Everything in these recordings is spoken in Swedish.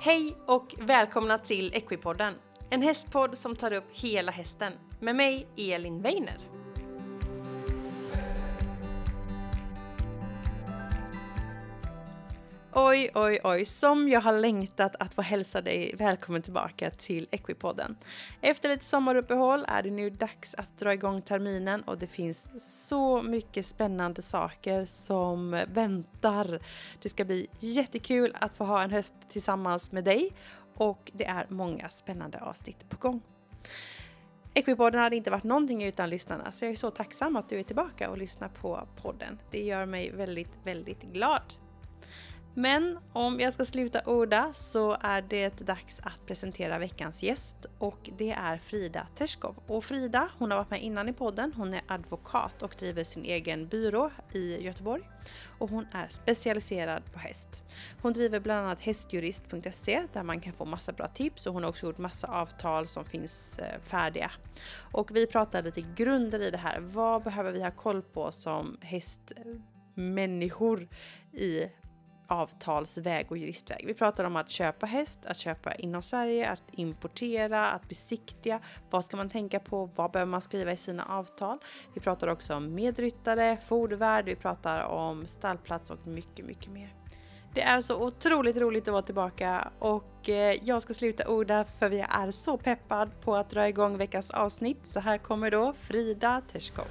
Hej och välkomna till Equipodden, en hästpodd som tar upp hela hästen med mig Elin Weiner. Oj, oj, oj, som jag har längtat att få hälsa dig välkommen tillbaka till Equipodden. Efter lite sommaruppehåll är det nu dags att dra igång terminen och det finns så mycket spännande saker som väntar. Det ska bli jättekul att få ha en höst tillsammans med dig och det är många spännande avsnitt på gång. Equipodden hade inte varit någonting utan lyssnarna så jag är så tacksam att du är tillbaka och lyssnar på podden. Det gör mig väldigt, väldigt glad. Men om jag ska sluta orda så är det dags att presentera veckans gäst och det är Frida Terskov. Och Frida, hon har varit med innan i podden. Hon är advokat och driver sin egen byrå i Göteborg och hon är specialiserad på häst. Hon driver bland annat hästjurist.se där man kan få massa bra tips och hon har också gjort massa avtal som finns eh, färdiga. Och vi pratade lite grunder i det här. Vad behöver vi ha koll på som hästmänniskor i avtalsväg och juristväg. Vi pratar om att köpa häst, att köpa inom Sverige, att importera, att besiktiga. Vad ska man tänka på? Vad behöver man skriva i sina avtal? Vi pratar också om medryttare, fordvärd, vi pratar om stallplats och mycket, mycket mer. Det är så otroligt roligt att vara tillbaka och eh, jag ska sluta orda för vi är så peppad på att dra igång veckans avsnitt. Så här kommer då Frida Terskov.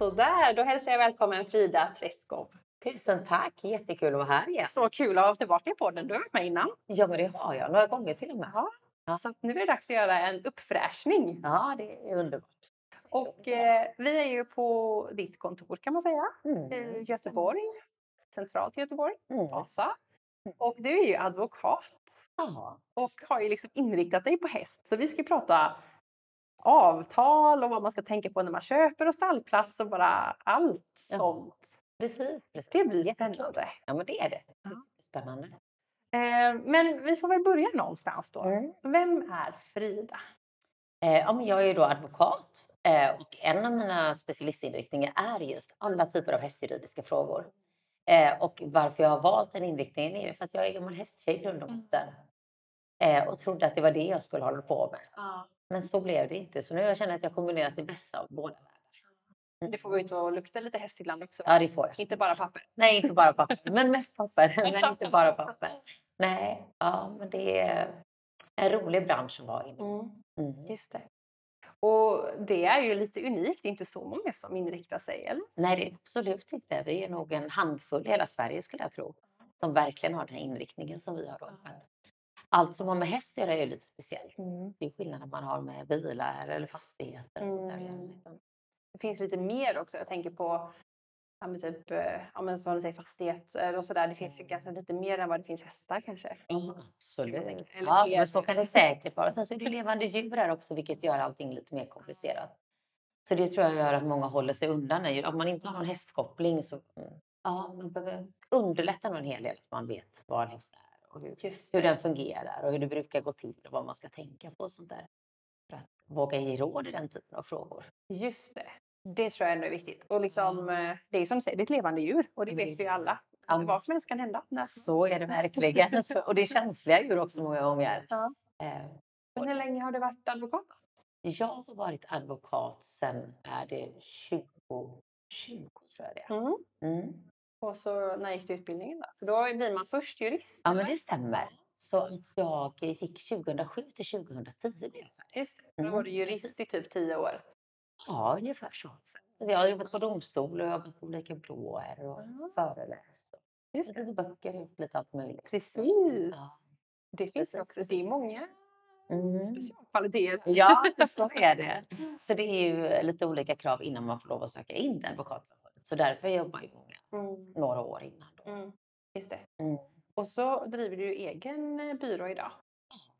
Sådär, då hälsar jag välkommen Frida Treskov. Tusen tack, jättekul att vara här igen. Så kul att vara tillbaka i podden. Du har varit med innan. Ja, men det har jag. Några gånger till och med. Ja. ja. Så nu är det dags att göra en uppfräschning. Ja, det är underbart. Och eh, vi är ju på ditt kontor kan man säga. Mm. I Göteborg. Centralt i Göteborg. Mm. Vasa. Mm. Och du är ju advokat. Aha. Och har ju liksom inriktat dig på häst. Så vi ska prata avtal och vad man ska tänka på när man köper och stallplats och bara allt ja. sånt. Precis, precis. Det blir spännande. Ja, men det är det. Ja. Spännande. Eh, men vi får väl börja någonstans då. Mm. Vem är Frida? Eh, ja, men jag är då advokat eh, och en av mina specialistinriktningar är just alla typer av hästjuridiska frågor. Eh, och varför jag har valt den inriktningen är för att jag är gammal hästtjej i grund och mm. botten. Mm. och trodde att det var det jag skulle hålla på med. Ja. Men så blev det inte. Så nu jag känner att jag kombinerat det bästa av båda världar. Det får gå ut och lukta lite häst ibland också. Ja, det får jag. Inte bara papper. Nej, inte bara papper. Men mest papper. men inte bara papper. Nej, ja, men det är en rolig bransch att vara inne mm. mm. Just det. Och det är ju lite unikt. Det är inte så många som inriktar sig, eller? Nej, det är absolut inte. Vi är nog en handfull i hela Sverige skulle jag tro. Som verkligen har den här inriktningen som vi har. Då allt som har med häst att göra är lite speciellt. Mm. Det är skillnad när man har med bilar eller fastigheter. Och sånt där. Mm. Det finns lite mer också. Jag tänker på ja, men typ, eh, ja, men som du säger, fastigheter och sådär. Det finns ju kanske lite mer än vad det finns hästar kanske. Mm, absolut. Ja, men så kan det säkert vara. Sen så är det levande djur här också vilket gör allting lite mer komplicerat. Så det tror jag gör att många håller sig undan. Om man inte har någon hästkoppling så mm, ja, man behöver underlätta en hel del att man vet vad en häst är och hur, hur den fungerar och hur det brukar gå till och vad man ska tänka på och sånt där. För att våga ge råd i den typen av frågor. Just det. Det tror jag ändå är viktigt. Och liksom, mm. det är som du säger, det är ett levande djur och det vet vi alla. Ja. Vad som helst kan hända. Så är det verkligen. och det är känsliga djur också många gånger. Ja. Eh, Men hur länge har du varit advokat? Jag har varit advokat sedan är det 2020 tror jag det är. Mm. Mm. Och så när gick du utbildningen då? För då blir man först jurist? Ja, men det stämmer. Så jag gick 2007 till 2010 blev jag. Just det. Då mm. var du jurist i typ tio år? Ja, ungefär så. Jag har jobbat på domstol och jobbat på olika byråer och mm. föreläst. Lite böcker, lite allt möjligt. Precis. Ja. Det finns Precis. också. Det är många mm. specialkvaliteter. Ja, så är det. Så det är ju lite olika krav innan man får lov att söka in advokat så därför jobbar ju många mm. några år innan. Då. Mm. Just det. Mm. Och så driver du egen eh, byrå idag.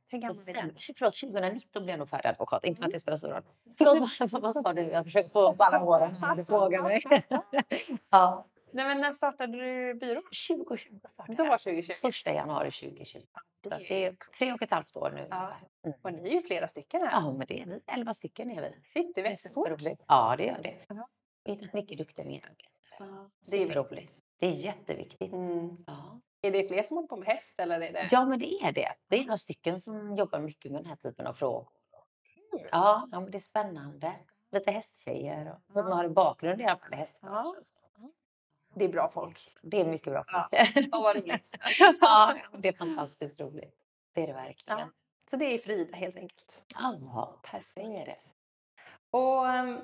Hur gammal är du? Förlåt, 2019 blev jag nog färdig advokat. Inte för att det spelar så roll. Förlåt, vad sa du? Jag försöker få upp alla åren när du frågar mig. ja. Nej, men när startade du byrån? 2020 startade Då var 2020. Första januari 2020. Så det är tre och ett halvt år nu. Ja. Mm. Och ni är ju flera stycken här. Ja, men det är vi. Elva stycken är vi. Shit, det Det är växer fort. Ja, det gör det. Vi har hittat mycket duktiga medarbetare. Ja, det är. Superroligt. Det är jätteviktigt. Mm. Ja. Är det fler som håller på med häst eller är det? ja, men det är det. Det är några stycken som jobbar mycket med den här typen av frågor. Ja, ja men det är spännande. Lite hästtjejer och, som Ja. har en bakgrund i alla fall i hästbranschen. Det är bra folk. Det är mycket bra. Ja. folk. Ja, vad roligt. ja, det är fantastiskt roligt. Det är det verkligen. Ja. Så det är Frida helt enkelt. Ja, Perfekt. Och ehm,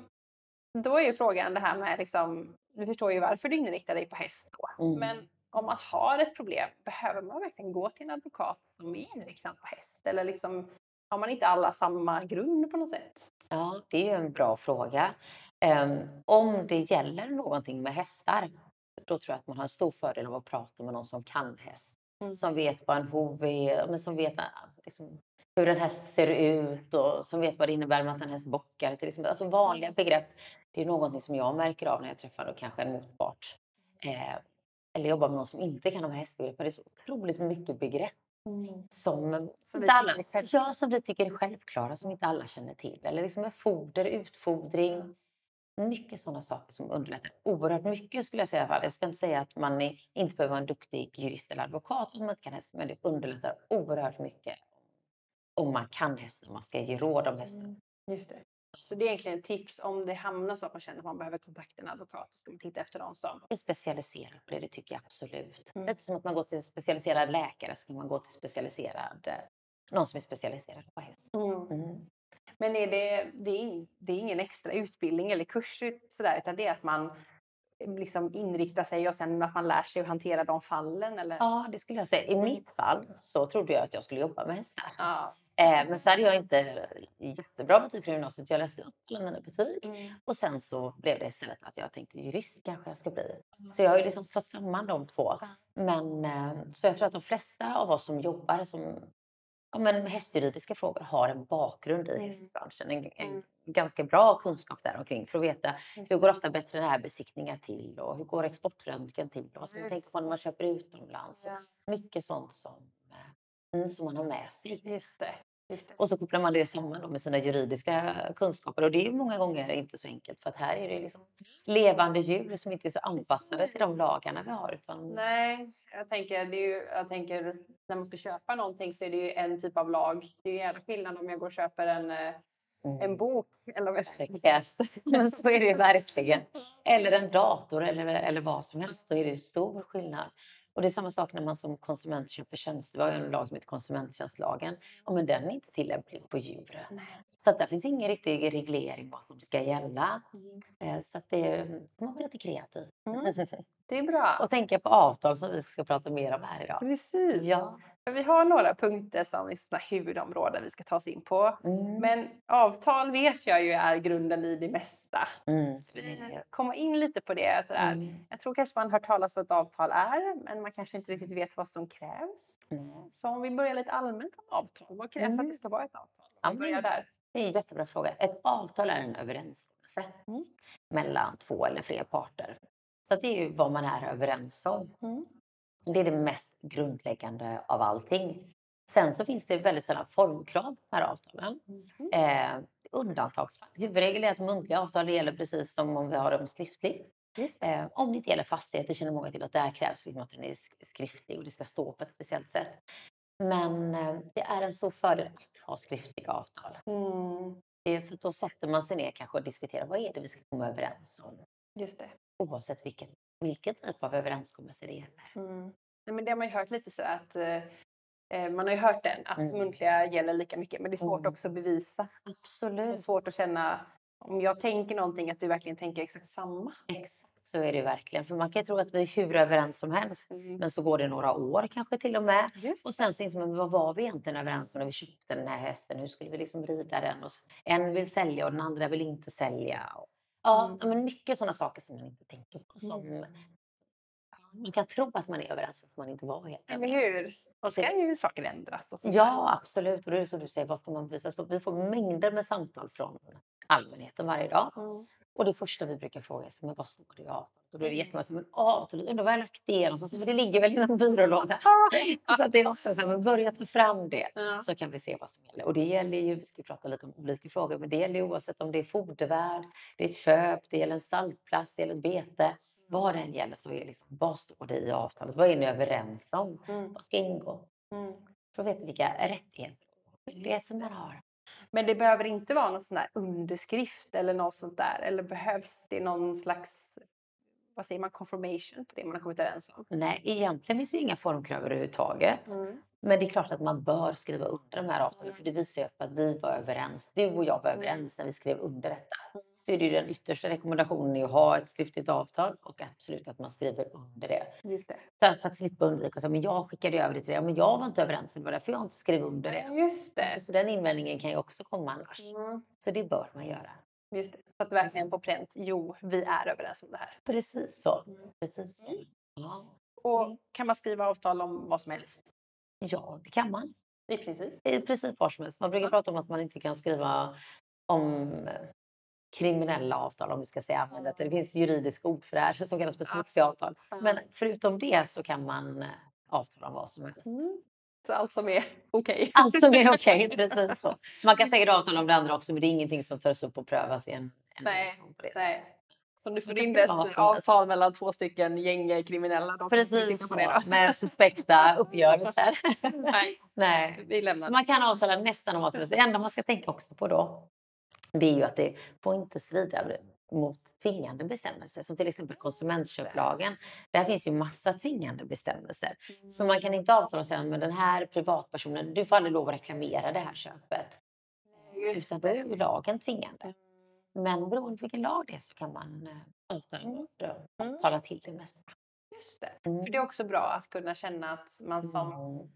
då är ju frågan det här med liksom, du förstår ju varför du inriktar dig på häst då. Mm. Men om man har ett problem, behöver man verkligen gå till en advokat som är inriktad på häst? Eller liksom, har man inte alla samma grund på något sätt? Ja, det är ju en bra fråga. Ehm, om det gäller någonting med hästar, då tror jag att man har en stor fördel av att prata med någon som kan häst. Mm. Som vet vad en hov är, men som vet äh, liksom, hur en häst ser ut och som vet vad det innebär med att en häst bockar. Till exempel. Alltså vanliga begrepp. Det är någonting som jag märker av när jag träffar då kanske en motpart. Eh, eller jobbar med någon som inte kan de här hästbegreppen. Det är så otroligt mycket begrepp som, Som vi inte alla, ja, som vi tycker är självklara, som inte alla känner till. Eller liksom med foder, utfodring. Mycket sådana saker som underlättar oerhört mycket skulle jag säga. i alla fall. Jag ska inte säga att man är, inte behöver vara en duktig jurist eller advokat om man inte kan häst, men det underlättar oerhört mycket om man kan hästen, om man ska ge råd om hästen. Just det. Så det är egentligen ett tips om det hamnar så att man känner att man behöver kontakta en advokat. Så ska man titta efter någon som... specialiserad på det, det tycker jag absolut. Mm. Lite som att man går till en specialiserad läkare så kan man gå till specialiserad, eh, någon som är specialiserad på häst. Mm. Men är det, det, är, det är ingen extra utbildning eller kurs sådär, utan det är att man liksom inriktar sig och sen att man lär sig att hantera de fallen? Eller? Ja, det skulle jag säga. I mitt fall så trodde jag att jag skulle jobba med hästar. Ja. Eh, men så hade jag inte jättebra betyg från gymnasiet. Jag läste upp alla mina betyg. Mm. Och sen så blev det istället att jag tänkte jurist kanske jag ska bli. Så jag har ju liksom slått samman de två. Men eh, så jag tror att de flesta av oss som jobbar som ja, men hästjuridiska frågor har en bakgrund i Mm. hästbranschen. En, en Mm. ganska bra kunskap där omkring för att veta Just hur går ofta veterinärbesiktningar till och hur går exportröntgen till och vad ska man Just tänka på när man köper utomlands. Ja. Mycket sånt som, eh, mm, som man har med sig. Just det. Och så kopplar man det samman med sina juridiska kunskaper och det är många gånger inte så enkelt för att här är det liksom levande djur som inte är så anpassade till de lagarna vi har. Utan, Nej, jag tänker, det är ju, jag tänker när man ska köpa någonting så är det ju en typ av lag. Det är ju jävla skillnad om jag går och köper en, eh, Mm. en bok. Eller Yes. Men så är det ju verkligen. Eller en dator eller, eller vad som helst. Då är det ju stor skillnad. Och det är samma sak när man som konsument köper tjänster. Vi har ju en lag som heter konsumenttjänstlagen. Ja, men den är inte tillämplig på djur. Nej. Så att där finns ingen riktig reglering vad som ska gälla. Mm. Eh, Så att det man blir lite kreativ. Mm. Det är bra. Och tänka på avtal som vi ska prata mer om här idag. Precis. Ja. Vi har några punkter som är huvudområden vi ska ta oss in på. Mm. Men avtal vet jag ju är grunden i det mesta. Mm. Så vi komma in lite på det. Sådär. Mm. Jag tror kanske man har hört talas om vad ett avtal är, men man kanske inte riktigt vet vad som krävs. Mm. Så om vi börjar lite allmänt om avtal. Vad krävs för att Mm. det ska vara ett avtal? Ja, Vi börjar där. Det är en jättebra fråga. Ett avtal är en överenskommelse Mm. mellan två eller fler parter. Så det är ju vad man är överens om. Mm. Det är det mest grundläggande av allting. Sen så finns det väldigt sällan formkrav på de här avtalen. Mhm. Eh, undantagsfall. Huvudregel är att muntliga avtal gäller precis som om vi har dem skriftligt. Eh, om det inte gäller fastigheter känner många till att där krävs liksom att den är sk- skriftlig och det ska stå på ett speciellt sätt. Men eh, det är en stor fördel att ha skriftliga avtal. Mm. Är för då sätter man sig ner kanske och diskuterar vad är det vi ska komma överens om. Just det. Oavsett vilken, vilken typ av överenskommelse det gäller. Mm. Nej, men det har man ju hört lite så att eh, eh, man har ju hört den, att Mm. muntliga gäller lika mycket. Men det är svårt Mm. också att bevisa. Det är Absolut. svårt att känna om jag tänker någonting att du verkligen tänker exakt samma. Exakt så är det verkligen. För man kan ju tro att vi är hur överens som helst. Mm. Men så går det några år kanske till och med. Just. Och sen så inser man, vad var vi egentligen överens om när vi köpte den här hästen? Hur skulle vi liksom rida den? Och så, en vill sälja och den andra vill inte sälja. Och, ja, Mm. ja, men mycket sådana saker som man inte tänker på. Som, Mm. Man kan tro att man är överens fast man inte var helt Eller överens. hur? Och så kan ju saker ändras. Ja, absolut. Och det är som du säger, vad ska man visa? Så vi får mängder med samtal från allmänheten varje dag. Mm. Och det första vi brukar fråga är men vad står det i avtalet? Och då är det jättemånga som men avtalet, undrar var jag lagt det någonstans? För det ligger väl i någon byrålåda. så att det är ofta så här, men börja ta fram det så kan vi se vad som gäller. Och det gäller ju, vi ska prata lite om olika frågor, men det gäller oavsett om det är fodervärd, det är ett köp, det gäller en stallplats, det gäller ett bete. Vad det än gäller så är liksom, vad står det i avtalet? Vad är ni överens om? Mm. Vad ska ingå? Mm. För att veta vilka rättigheter och skyldigheter man har. Men det behöver inte vara någon sån där underskrift eller något sånt där. Eller behövs det någon slags, vad säger man, confirmation på det man har kommit överens om? Nej, egentligen finns det ju inga formkrav överhuvudtaget. Mm. Men det är klart att man bör skriva under de här avtalen för det visar ju att vi var överens. Du och jag var överens när vi skrev under detta. Så är det ju den yttersta rekommendationen att ha ett skriftligt avtal och absolut att man skriver under det. Just det. Så för att slippa undvika säga, men jag skickade över det till dig, men jag var inte överens med det, var därför jag inte skrev under det. Just det. Så den invändningen kan ju också komma annars. Mm. Så det bör man göra. Just det. Så att verkligen på pränt, jo, vi är överens om det här. Precis så. Mm. Precis så. Ja. Och kan man skriva avtal om vad som helst? ja, det kan man. I princip. I princip var som helst. Man brukar prata om att man inte kan skriva om kriminella avtal om vi ska säga använda det. Det finns juridiska ord för det här som kallas för smutsiga avtal. Men förutom det så kan man eh, avtala om vad som helst. Mm. Så allt som är okej. Allt som är okej, precis så. Man kan säkert avtala om det andra också men det är ingenting som tas upp och prövas i en, en Nej. Nej. Så du får in ett avtal mellan två stycken gängkriminella. Precis så, med suspekta uppgörelser. Nej, Nej. vi lämnar Så man kan avtala nästan om vad som helst. Det enda man ska tänka också på då, det är ju att det får inte strida mot tvingande bestämmelser, som till exempel konsumentköplagen. Där finns ju massa tvingande bestämmelser. Så man kan inte avtala och säga, men den här privatpersonen, du får aldrig lov att reklamera det här köpet. Utan då är ju lagen tvingande. Men beroende på vilken lag det är så kan man eh, avtala bort det och Mm. avtala till det mesta. Just det. För det är också bra att kunna känna att man som Mm.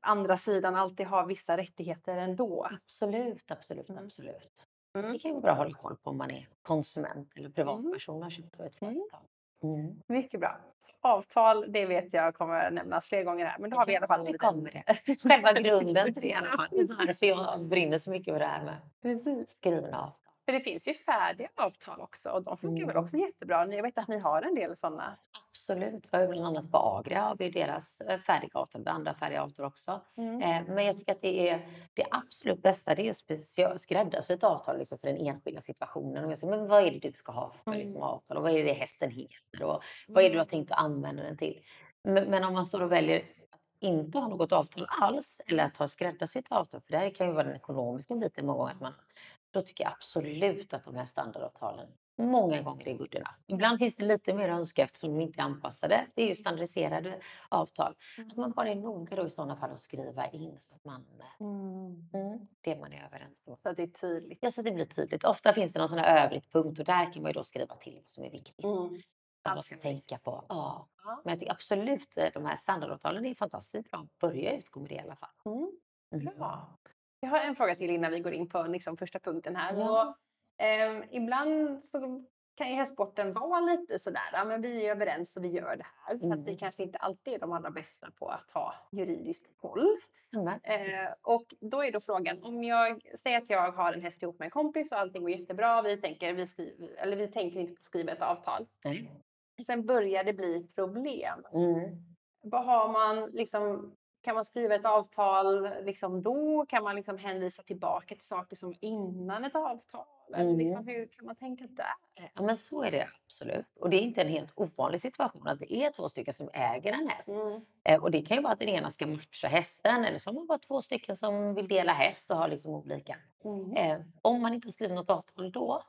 andra sidan alltid har vissa rättigheter ändå. Absolut, absolut, Mm. absolut. Mm. Det kan ju vara bra att hålla koll på om man är konsument eller privatperson och har köpt av ett Mm. företag. Mm. Mycket bra. Avtal, det vet jag kommer nämnas fler gånger här, men då har vi i alla fall det kommer det. Själva grunden till det i alla fall. Varför jag brinner så mycket för det här med skrivna avtal. För det finns ju färdiga avtal också och de funkar väl Mm. också jättebra. Jag vet att ni har en del sådana. Absolut. Vi har bland annat på Agria har vi deras eh, färdiga avtal, andra färdiga avtal också. Mm. Eh, Men jag tycker att det är det absolut bästa, det är special- skräddarsytt avtal liksom för den enskilda situationen. Och jag säger, men vad är det du ska ha för liksom, Mm. avtal och vad är det hästen heter och vad är det du har tänkt att använda den till? Men, men om man står och väljer att inte ha något avtal alls eller att ha skräddarsytt avtal, för det här kan ju vara den ekonomiska biten många gånger, att man, då tycker jag absolut att de här standardavtalen många gånger är good enough. Ibland finns det lite mer att önska eftersom de inte är anpassade. Det är ju standardiserade avtal. Att man bara är noga då i sådana fall att skriva in så att man eh, Mm. Mm, det man är överens om. Så att det är tydligt. Ja, så att det blir tydligt. Ofta finns det någon sån här övrigt punkt och där kan man ju då skriva till vad som är viktigt. Mm. Vad man ska tänka på. Ja. Ja. Men jag tycker absolut eh, de här standardavtalen är fantastiskt bra. Börja utgå med det i alla fall. Mm. Mm. Bra. Jag har en fråga till innan vi går in på liksom, första punkten här. Ja. Och, ehm, ibland så kan ju hästsporten vara lite sådär, ja, men vi är överens och vi gör det här. För att vi Mm. kanske inte alltid är de allra bästa på att ha juridisk koll. Stämmer. Eh, och då är då frågan, om jag säger att jag har en häst ihop med en kompis och allting går jättebra, vi tänker, vi skriver, eller vi tänker inte på att skriva ett avtal. Nej. Sen börjar det bli problem. Mm. Vad har man liksom, kan man skriva ett avtal liksom då? Kan man liksom hänvisa tillbaka till saker som innan ett avtal? Eller liksom, Mm. hur kan man tänka där? Ja, men så är det absolut. Och det är inte en helt ovanlig situation att det är två stycken som äger en häst. Eh, Och det kan ju vara att den ena ska matcha hästen eller så har man bara två stycken som vill dela häst och har liksom olika. Mm. Eh, om man inte har skrivit något avtal då,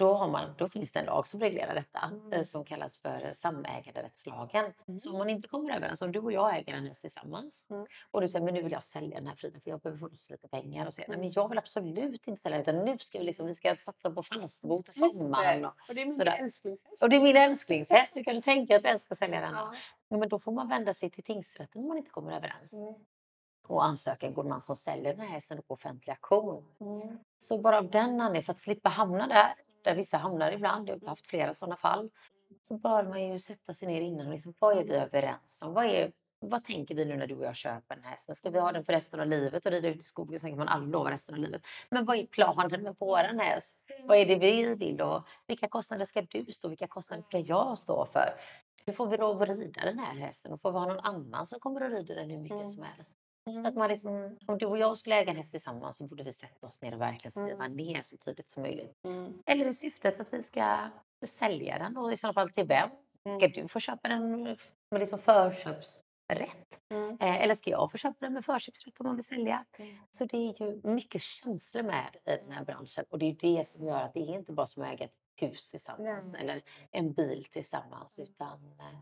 då, har man, då finns det en lag som reglerar detta Mm. eh, som kallas för samäganderättslagen. Så Mm. om man inte kommer överens, om du och jag äger en häst tillsammans Mm. och du säger men nu vill jag sälja den här Frida för jag behöver få loss lite pengar och säger nej Mm. men jag vill absolut inte sälja utan nu ska vi liksom, vi ska satsa på falsterbo till sommaren. Och, Och det är min sådär. älsklingshäst. och det är min älsklingshäst, hur kan du tänka att vem ska sälja den? Ja. Ja, men då får man vända sig till tingsrätten om man inte kommer överens Mm. och ansöka en god man som säljer den här hästen på offentlig auktion. Mm. Så bara av den anledningen, för att slippa hamna där, där vissa hamnar ibland, jag har haft flera sådana fall, så bör man ju sätta sig ner innan och liksom, vad är vi överens om? Vad, är, vad tänker vi nu när du och jag köper den här hästen? Ska vi ha den för resten av livet och rida ut i skogen? Sen kan man aldrig lova resten av livet. Men vad är planen med våran häst? Vad är det vi vill och vilka kostnader ska du stå Vilka kostnader ska jag stå för? Hur får vi lov att rida den här hästen? Och får vi ha någon annan som kommer att rida den hur mycket Mm. som helst? Så att man liksom, om du och jag skulle äga en häst tillsammans så borde vi sätta oss ner och verkligen skriva ner så tydligt som möjligt. Mm. Eller i syftet att vi ska sälja den och i så fall till vem? Ska Mm. du få köpa den med liksom förköpsrätt? Mm. Eh, eller ska jag få köpa den med förköpsrätt om man vill sälja? Mm. Så det är ju mycket känslor med i den här branschen och det är det som gör att det är inte bara som att äga ett hus tillsammans eller en bil tillsammans utan eh,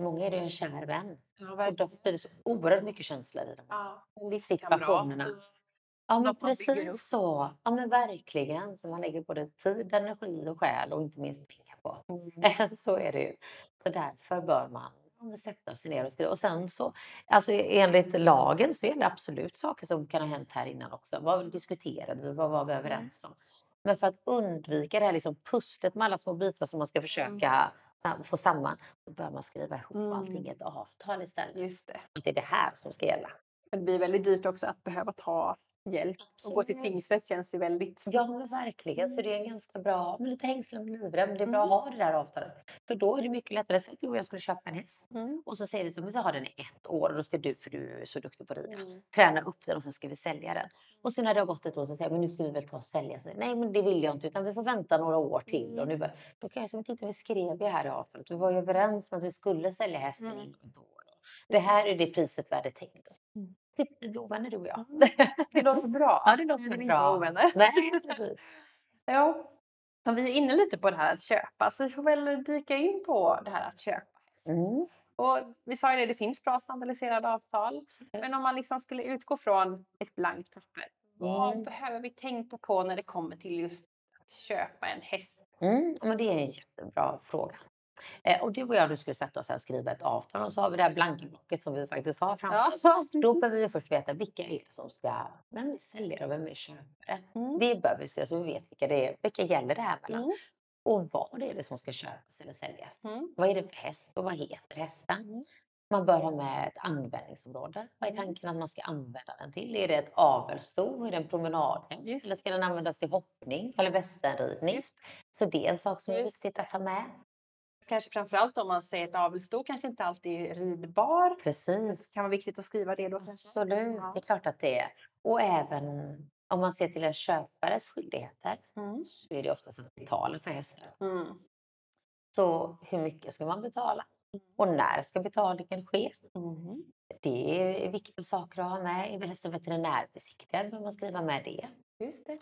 många är det ju en kär vän. Ja, Och då blir det så oerhört mycket känslor i de här Ja, situationerna. Ja men precis så. Ja men verkligen. Så man lägger både tid, energi och själ och inte minst pengar på. Mm. så är det ju. Så därför bör man sätta sig ner och skriva. Och sen så, alltså enligt lagen så är det absolut saker som kan ha hänt här innan också. Vad diskuterade vi? Vad var vi överens om? Men för att undvika det här liksom pusslet med alla små bitar som man ska försöka sam- få samman, då bör man skriva ihop Mm. allting i ett avtal istället. Just det. Att det är det här som ska gälla. Men Det blir väldigt dyrt också att behöva ta hjälp. Och gå till Absolut. tingsrätt känns ju väldigt... Ja, men verkligen. Så det är en ganska bra, med lite hängslen och livrem. Det är bra att ha det där avtalet. För då är det mycket lättare. Säg att du och jag skulle köpa en häst. Mm. Och så säger vi så, men vi har den i ett år och då ska du, för du är så duktig på att rida, Mm. träna upp den och sen ska vi sälja den. Och sen när det har gått ett år så säger jag, men nu ska vi väl ta och sälja. Så, Nej, men det vill jag inte, utan vi får vänta några år till. Och nu, bara- då kan jag säga, men titta, vi skrev ju här i avtalet. Vi var ju överens om att vi skulle sälja hästen Mm. inom ett år. Det här är det priset vi hade tänkt oss. Mm. Typ, vi blir ovänner du och jag. Det låter bra. Ja, det låter Vi vill väl inte vara bra. ovänner. Nej, precis. Ja. Och vi är inne lite på det här att köpa, så vi får väl dyka in på det här att köpa häst. Mm. Och vi sa ju det, det finns bra standardiserade avtal. Men om man liksom skulle utgå från ett blankt papper, vad Mm. behöver vi tänka på när det kommer till just att köpa en häst? Mm, men det är en jättebra fråga. Eh, och du och jag du skulle sätta oss här och skriva ett avtal och så har vi det här blanka blocket som vi faktiskt har framför Ja. oss. Då behöver vi först veta vilka är det som ska, vem är säljare och vem är köpare? Mm. Det behöver vi skriva så vi vet vilka det är, vilka gäller det här mellan? Mm. Och vad är det som ska köpas eller säljas? Mm. Vad är det för häst och vad heter hästen? Mm. Man bör ha med ett användningsområde. Vad är Mm. tanken att man ska använda den till? Är det ett avelsto? Är det en promenadhäst? Just. Eller ska den användas till hoppning eller västernridning? Just. Så det är en sak som är viktigt att ha med. Kanske framförallt om man säger ett avelsto kanske inte alltid är ridbar. Precis. kan vara viktigt att skriva det då. Absolut, Ja. det är klart att det är. Och även om man ser till en köpares skyldigheter Mm. så är det oftast att betala för hästen. Mm. Så hur mycket ska man betala? Och när ska betalningen ske? Mm. Det är viktiga saker att ha med. Är hästen veterinärbesiktigad bör man skriva med det. Just det.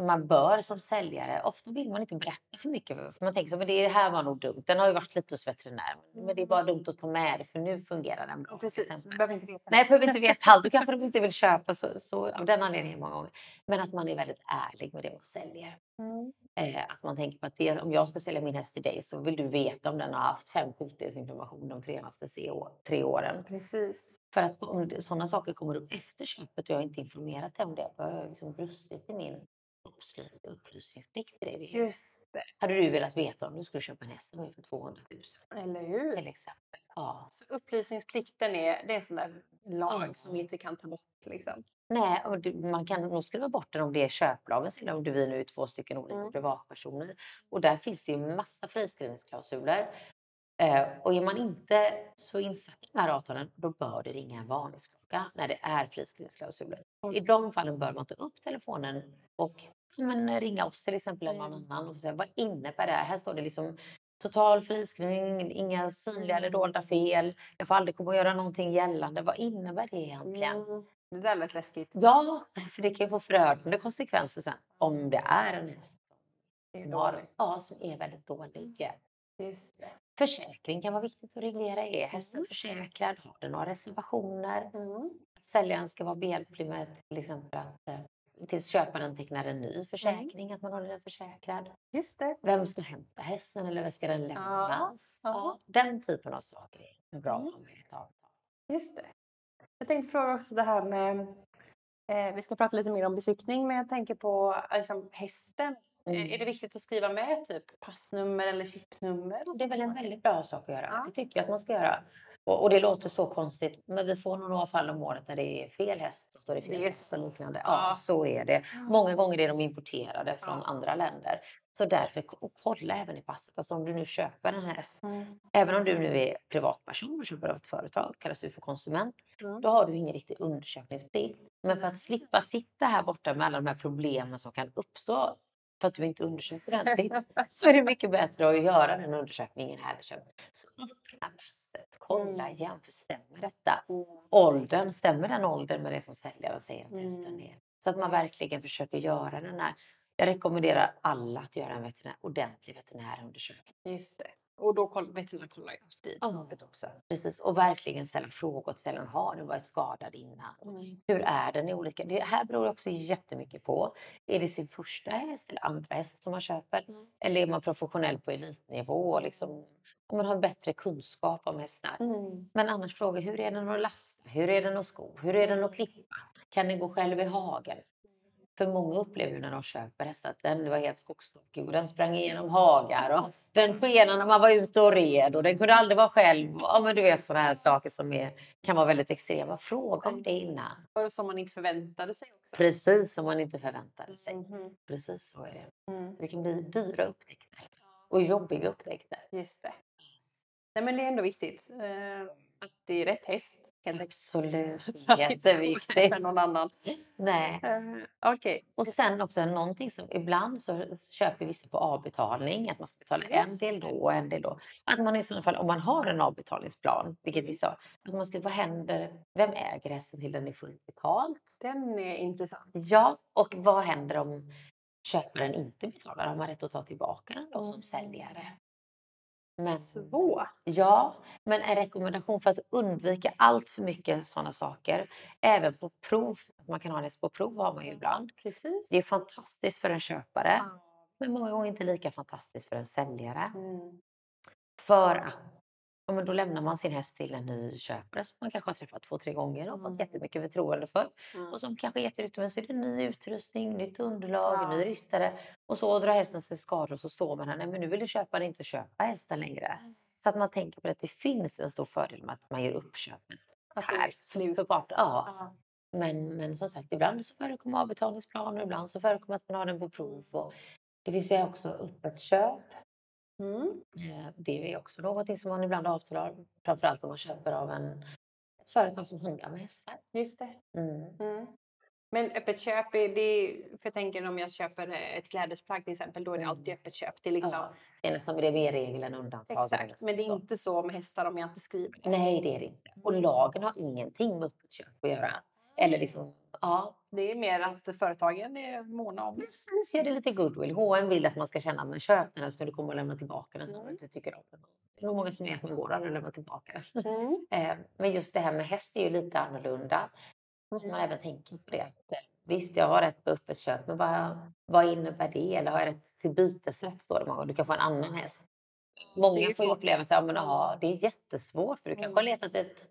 Man bör som säljare, ofta vill man inte berätta för mycket för man tänker så men det här var nog dumt. Den har ju varit lite hos veterinär men det är bara dumt att ta med det för nu fungerar den bra. Precis, du behöver inte veta. Nej, behöver inte veta allt. Då kanske de inte vill köpa så, så av den anledningen många gånger. Men att man är väldigt ärlig med det man säljer. Mm. Eh, att man tänker på att det, om jag ska sälja min häst till dig så vill du veta om den har haft fem kotdelsinflammation de senaste tre åren. Precis. För att om sådana saker kommer upp efter köpet och jag inte informerat dig om det, då har jag liksom brustit i min uppslut- upplysningsplikt. till dig. Just det. Hade du velat veta om du skulle köpa en häst den var ju för 200 000 Eller hur? till exempel? Ja. Så upplysningsplikten är, det är en sån där lag Ja. som vi inte kan ta bort. Liksom. Nej, och du, man kan nog skriva bort den om det är köplagen eller om du vi nu är två stycken olika Mm. privatpersoner. Och där finns det ju massa friskrivningsklausuler. Eh, och är man inte så insatt i de här avtalen, då bör det ringa en varningsklocka när det är friskrivningsklausuler. I de fallen bör man ta upp telefonen och men, ringa oss till exempel eller någon Mm. annan och säga vad innebär det här? Här står det liksom total friskrivning, inga synliga eller dolda fel. Jag får aldrig komma att göra någonting gällande. Vad innebär det egentligen? Mm. Det där lät läskigt. Ja, för det kan ju få förödande konsekvenser sen om det är en häst som, har, ja, som är väldigt dålig. Just det. Försäkring kan vara viktigt att reglera. Är hästen Mm. försäkrad? Har den några reservationer? Mm. Säljaren ska vara behjälplig med till exempel att eh, tills köparen tecknar en ny försäkring, att man håller den försäkrad. Just det. Vem ska hämta hästen eller vem ska den lämnas? ja. Ja, den typen av saker är bra Mm. med ett avtal. Just det. Jag tänkte fråga också det här med, eh, vi ska prata lite mer om besiktning, men jag tänker på liksom, hästen. Mm. Är det viktigt att skriva med typ passnummer eller chipnummer? Det är väl en väldigt bra sak att göra. Ja. Det tycker jag att man ska göra. Och, och det låter så konstigt, men vi får nog några fall om året där det är fel häst. Står det fel är häst och liknande. Ja, Ja. så är det. Många gånger är de importerade från Ja. andra länder. Så därför, och kolla även i passet. Alltså om du nu köper en häst, Mm. även om du nu är privatperson och köper av ett företag, kallas du för konsument, Mm. då har du ingen riktig undersökningsplikt. Men för att slippa sitta här borta med alla de här problemen som kan uppstå för att du inte undersöker ordentligt, så är det mycket bättre att göra den undersökningen här vid köpet. Så öppna passet, kolla, Mm. jämför, stämmer detta? Åldern, stämmer den åldern med det som säljaren säger att hästen Mm. är? Så att man verkligen försöker göra den här. Jag rekommenderar alla att göra en veterinär, ordentlig veterinärundersökning. Just det. Och då koll, veterinär kollar ju alltid. Ja, också. Precis, och verkligen ställa frågor till den. Har den varit skadad innan? Mm. Hur är den i olika... Det här beror också jättemycket på. Är det sin första häst eller andra häst som man köper? Mm. Eller är man professionell på elitnivå? och Liksom, om man har bättre kunskap om hästar. Mm. Men annars fråga, hur är den att lasta? Hur är den att sko? Hur är den att klippa? Kan den gå själv i hagen? För många upplever ju när de köper hästar att den var helt skogstokig och den sprang igenom hagar och den skenade när man var ute och red och den kunde aldrig vara själv. Ja, men du vet sådana här saker som är, kan vara väldigt extrema. Fråga om det innan. Och som man inte förväntade sig också. Precis som man inte förväntade sig. Mhm. Precis så är det. Mm. Det kan bli dyra upptäckter och jobbiga upptäckter. Just det. Nej men det är ändå viktigt eh, att det är rätt häst. Absolut, jätteviktigt. med någon annan. Nej. Eh, Okej. Och sen också någonting som ibland så köper vissa på avbetalning, att man ska betala en Just del då och en del då. Att man i sådana fall, om man har en avbetalningsplan, vilket vissa har, att man ska, vad händer, vem äger hästen till den är fullt betalt? Den är intressant. Ja, och vad händer om köparen inte betalar? Har man rätt att ta tillbaka den då som Mm. säljare? Men, Svår. ja, men en rekommendation för att undvika allt för mycket sådana saker, även på prov, man kan ha häst på prov har man ju ibland. Precis. Det är fantastiskt för en köpare, men många gånger inte lika fantastiskt för en säljare. Mm. För att ja, men då lämnar man sin häst till en ny köpare som man kanske har träffat två, tre gånger och Mm. fått jättemycket förtroende för. Mm. Och som kanske jättenyttig, men så är det ny utrustning, nytt underlag, Ja. ny ryttare. Och så drar hästen sig skador och så står man här, nej men nu vill köparen inte köpa hästen längre. Mm. Så att man tänker på att det finns en stor fördel med att man gör uppköpet Att det är här slut. parten. Ja. Ja. Men, men som sagt, ibland så förekommer avbetalningsplaner, ibland så förekommer att man har den på prov. Och det finns ju också öppet köp. Mm. Eh, Det är också någonting som man ibland avtalar, framförallt om man köper av en, ett företag som handlar med hästar. Just det. Mm. Mm. Men öppet köp, är det, för jag tänker om jag köper eh, ett klädesplagg till exempel, då är det Mm. alltid öppet köp. Det är liksom, Ja, det är nästan det är mer regel än undantag. Exakt, men det är Så. inte så med hästar om jag inte skriver det. Nej, det är det inte. Och lagen har ingenting med öppet köp att göra. Eller liksom, ja, Det är mer att företagen är måna om. precis. Gör det lite goodwill. H&M vill att man ska känna, men köp den här ska du komma och lämna tillbaka den Mm. du tycker om den. Det är nog många som är att man går och lämnar tillbaka den. Mm. Eh, Men just det här med häst är ju lite annorlunda. Måste man även tänka på det. att, eh, Visst, jag har rätt på öppet köp, men vad, vad innebär det? Eller har jag rätt till bytesrätt? Det många. Du kan få en annan häst. Många får uppleva så men, ja, det är jättesvårt för du kanske har Mm. letat ett,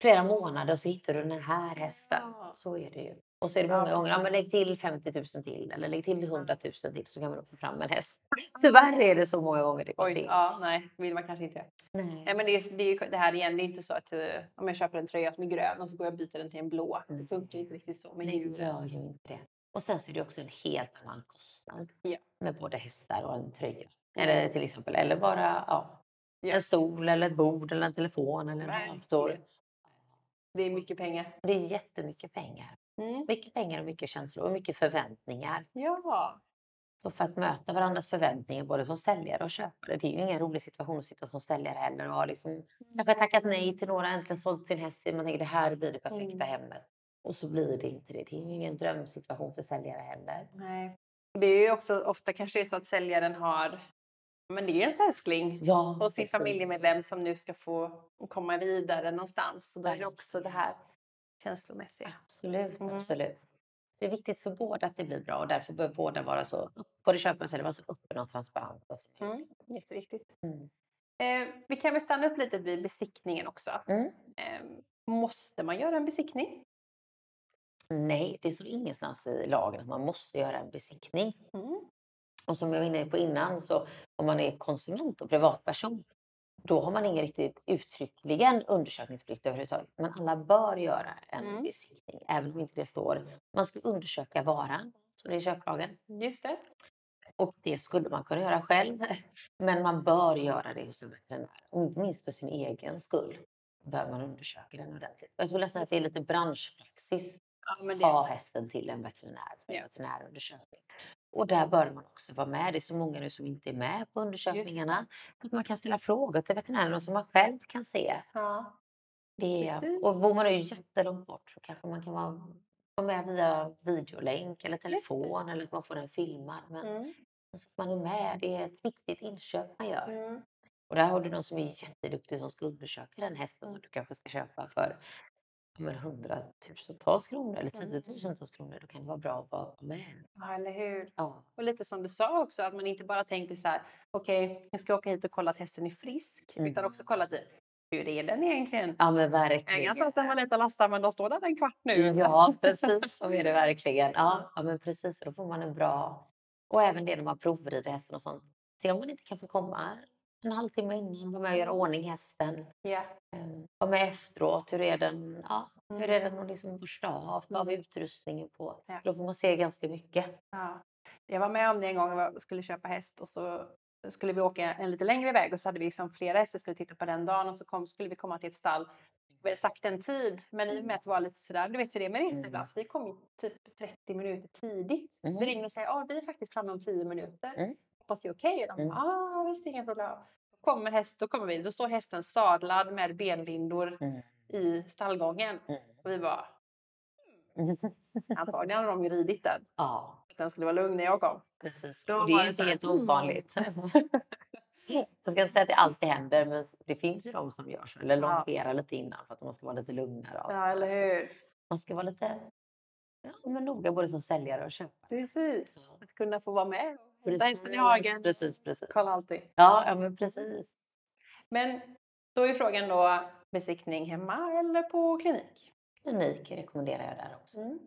flera månader och så hittar du den här hästen. Ja. Så är det ju. Och så är det Ja, många gånger, ja, men lägg till 50 000 till eller lägg till 100 000 till så kan man få fram en häst. Tyvärr är det så många gånger det går Oj, till. ja, nej, vill man kanske inte. Nej. Nej, men det, är, det är det här igen, det är inte så att eh, om jag köper en tröja som är grön och så går jag och byter den till en blå. Mm. Det funkar inte riktigt så med Nej, det djuren. gör ju inte det. Och sen så är det också en helt annan kostnad Ja. med både hästar och en tröja. Eller till exempel, eller bara ja, en stol eller ett bord eller en telefon eller en dator. Det är mycket pengar. Det är jättemycket pengar. Mm. Mycket pengar och mycket känslor och mycket förväntningar. Ja, Så för att möta varandras förväntningar både som säljare och köpare. Det är ju ingen rolig situation att sitta som säljare heller och ha liksom kanske tackat nej till några, äntligen sålt sin häst. Man tänker det här blir det perfekta Mm. hemmet. Och så blir det inte det. Det är ju ingen drömsituation för säljare heller. nej. Det är ju också ofta kanske är så att säljaren har, men det är ju en älskling Ja, och sin precis. familjemedlem som nu ska få komma vidare någonstans. Så då är det också det här känslomässiga. Absolut, Mm. absolut. Det är viktigt för båda att det blir bra och därför bör båda vara så, både köpare och säljare, vara så öppna och transparenta som möjligt. Mm. Jätteviktigt. Mm. Eh, vi kan väl stanna upp lite vid besiktningen också. Mm. Eh, måste man göra en besiktning? Nej, det står ingenstans i lagen att man måste göra en besiktning. Mm. Och som jag var inne på innan, så om man är konsument och privatperson, då har man ingen riktigt uttryckligen undersökningsplikt överhuvudtaget. Men alla bör göra en Mm. besiktning, även om inte det står. Man ska undersöka varan, så det är köplagen. Just det. Och det skulle man kunna göra själv. Men man bör göra det hos en veterinär. Och inte minst för sin egen skull bör man undersöka den ordentligt. Jag skulle säga att det är lite branschpraxis. Ja, Ta hästen till en veterinär för en Ja. veterinärundersökning. Och där bör man också vara med. Det är så många nu som inte är med på undersökningarna. Att man kan ställa frågor till veterinären som man själv kan se. ja. Det Precis. och bor man nu jättelångt bort så kanske man kan vara, vara med via videolänk eller telefon eller att man får den filmad. Men Mm. så att man är med, det är ett viktigt inköp man gör. Mm. Och där har du någon som är jätteduktig som ska undersöka den hästen som du kanske ska köpa för men hundratusentals kronor eller Mm. tiotusentals kronor. Då kan det vara bra att vara med. Ja, eller hur? Ja, Och lite som du sa också, att man inte bara tänker så här, okej, jag ska åka hit och kolla att hästen är frisk, utan Mm. också kolla att hur är den egentligen? ja men verkligen. sa att den var lätt att lasta, men då står den en kvart nu. Ja, precis så är det verkligen. Ja, ja men precis. Då får man en bra... Och även det när man provrider hästen och sånt. Se om man inte kan få komma en halvtimme innan, vara med och göra ordning hästen. Ja. Eh, Vara med efteråt. Hur är den, ja, hur är den att liksom borsta av? Ta av Mm. utrustningen på. Ja. Då får man se ganska mycket. Ja. Jag var med om det en gång, jag var- skulle köpa häst och så skulle vi åka en lite längre väg och så hade vi liksom flera hästar skulle titta på den dagen och så kom, skulle vi komma till ett stall. Vi hade sagt en tid, men i och med att det var lite sådär, du vet hur det är med resor Mm. ibland, så vi kom typ 30 minuter tidigt. Mm. Vi ringer och säger, ja vi är faktiskt framme om 10 minuter. Mm. Hoppas det är okej? Och de Mm. ah visst inga problem. Då kommer, häst, då kommer vi, då står hästen sadlad med benlindor Mm. i stallgången. Mm. Och vi bara, Mm. antagligen hade de ju ridit den. Ja, Att den skulle vara lugn när jag kom. precis. Då det är inte helt mm. ovanligt. Jag ska inte säga att det alltid händer, men det finns ju de som gör så. Eller Ja. longerar lite innan för att man ska vara lite lugnare. Ja, eller hur? Man ska vara lite ja, men noga både som säljare och köpare. Precis. Ja. Att kunna få vara med. Hästen i hagen. Precis, precis. Kolla alltid. Ja, ja men precis. Men då är frågan då besiktning hemma eller på klinik? Klinik rekommenderar jag där också. Mm.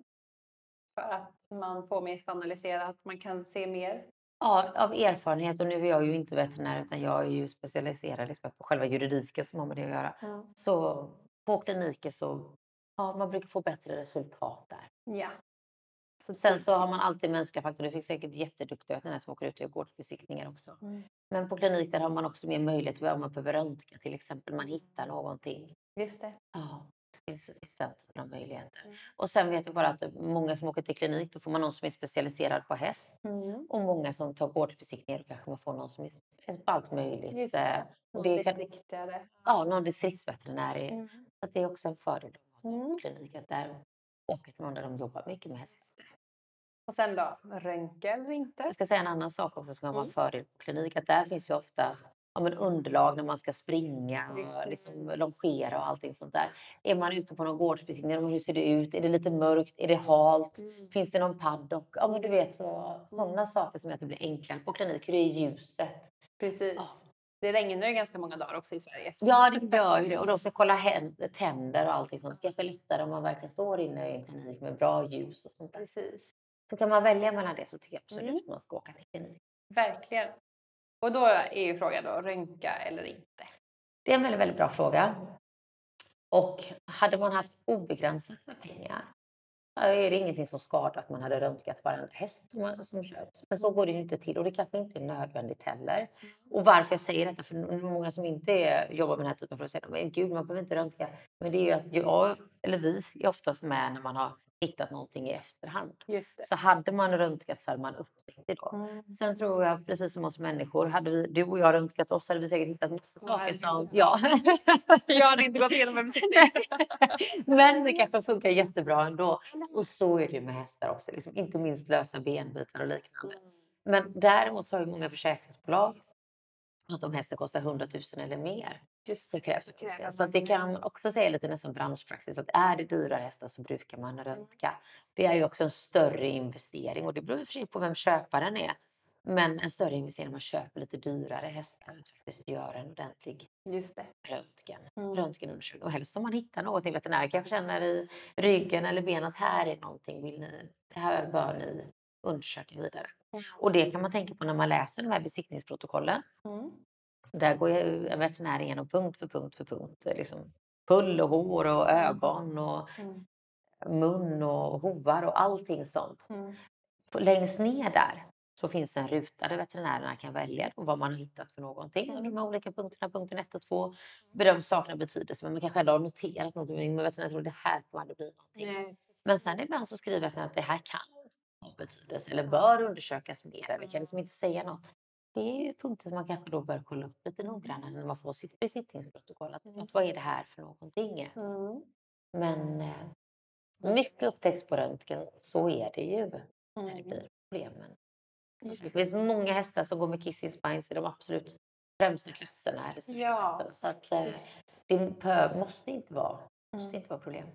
För att man får mer standardiserat, att man kan se mer. Ja, av erfarenhet, och nu är jag ju inte veterinär utan jag är ju specialiserad liksom på själva juridiken som har med det att göra. Så på kliniker så ja, man brukar få bättre resultat där. Ja. Så Sen så har man alltid mänskliga faktorer. Det finns säkert jätteduktiga veterinärer som åker ut och gör gårdsbesiktningar också. Mm. Men på klinik där har man också mer möjlighet om man behöver röntga till exempel. Man hittar någonting. Just det. Ja, det finns, typen av möjligheter. Mm. Och sen vet jag bara att många som åker till klinik, då får man någon som är specialiserad på häst. Mm. Och många som tar gårdsbesiktningar, då kanske man får någon som är specialiserad på allt möjligt. Just Eh, det. Och det kan, Distriktare. ja, någon distriktsveterinär. Är, Mm. så det är också en fördel att ha Mm. klinik, att där åker till någon där de jobbar mycket med häst. Och sen då, röntgen eller inte? Jag ska säga en annan sak också som kan vara en Mm. fördel på klinik. Att där finns ju oftast ja, men underlag när man ska springa och liksom longera och allting sånt där. Är man ute på någon gårdsbesiktning, hur ser det ut? Är det lite mörkt? Är det halt? Mm. Finns det någon paddock? Ja, men du vet så, sådana Mm. saker som gör att det blir enklare på klinik. Hur är ljuset? Precis. Ja. Det regnar ju ganska många dagar också i Sverige. Ja, det gör ju det. Och de ska kolla tänder och allting sånt. Kanske lättare om man verkligen står inne i en klinik med bra ljus och sånt där. Precis. Så kan man välja mellan det så tycker jag absolut Mm. att man ska åka till klinik. Verkligen. Och då är ju frågan då, röntga eller inte? Det är en väldigt, väldigt bra fråga. Och hade man haft obegränsat med pengar är det ingenting som skadar att man hade röntgat varenda häst som, som köps. Men så går det ju inte till och det kanske inte är nödvändigt heller. Och varför jag säger detta, för många som inte är, jobbar med den här typen av frågor säger men gud, man behöver inte röntga. Men det är ju att jag, eller vi, är oftast med när man har hittat någonting i efterhand. Så hade man röntgat så hade man upptäckt det då. Mm. Sen tror jag, precis som oss människor, hade vi, du och jag röntgat oss hade vi säkert hittat massa saker som... Ja. Jag hade inte gått igenom en. Men det kanske funkar jättebra ändå. Och så är det ju med hästar också, liksom, inte minst lösa benbitar och liknande. Men däremot så har ju många försäkringsbolag att om hästen kostar 100 000 eller mer så krävs det kräver. Så det kan också säga lite nästan branschpraxis att är det dyrare hästar så brukar man röntga. Det är ju också en större investering och det beror i och för sig på vem köparen är. Men en större investering man köper lite dyrare hästar att faktiskt göra en ordentlig Just det. röntgen. Mm. Röntgenundersökning. Och helst om man hittar något i veterinär kanske känner i ryggen eller benet här är någonting, vill ni, det här bör ni undersöka vidare. Mm. Och det kan man tänka på när man läser de här besiktningsprotokollen. Mm. Där går ju en veterinär igenom punkt för punkt för punkt. Liksom pull och hår och ögon och Mm. mun och hovar och allting sånt. Mm. Längst ner där så finns en ruta där veterinärerna kan välja och vad man har hittat för någonting. Mm. Och de här olika punkterna, punkten 1 och 2, bedöms sakna betydelse. Men man kanske ändå har noterat någonting. Men veterinären tror det här kommer aldrig bli någonting. Nej. Men sen ibland så skriver veterinären att det här kan ha betydelse eller bör undersökas mer eller kan liksom inte säga något. Det är ju punkter som man kanske då bör kolla upp lite noggrannare när man får sitt besiktningsprotokoll. Att, att vad är det här för någonting? Mm. Men eh, mycket upptäcks på röntgen, så är det ju när det Mm. blir problem. Men det finns många hästar som går med kissing spines i de absolut främsta klasserna. Eller Ja, klasserna. Så att, eh, det måste inte vara, måste Mm. inte vara problem.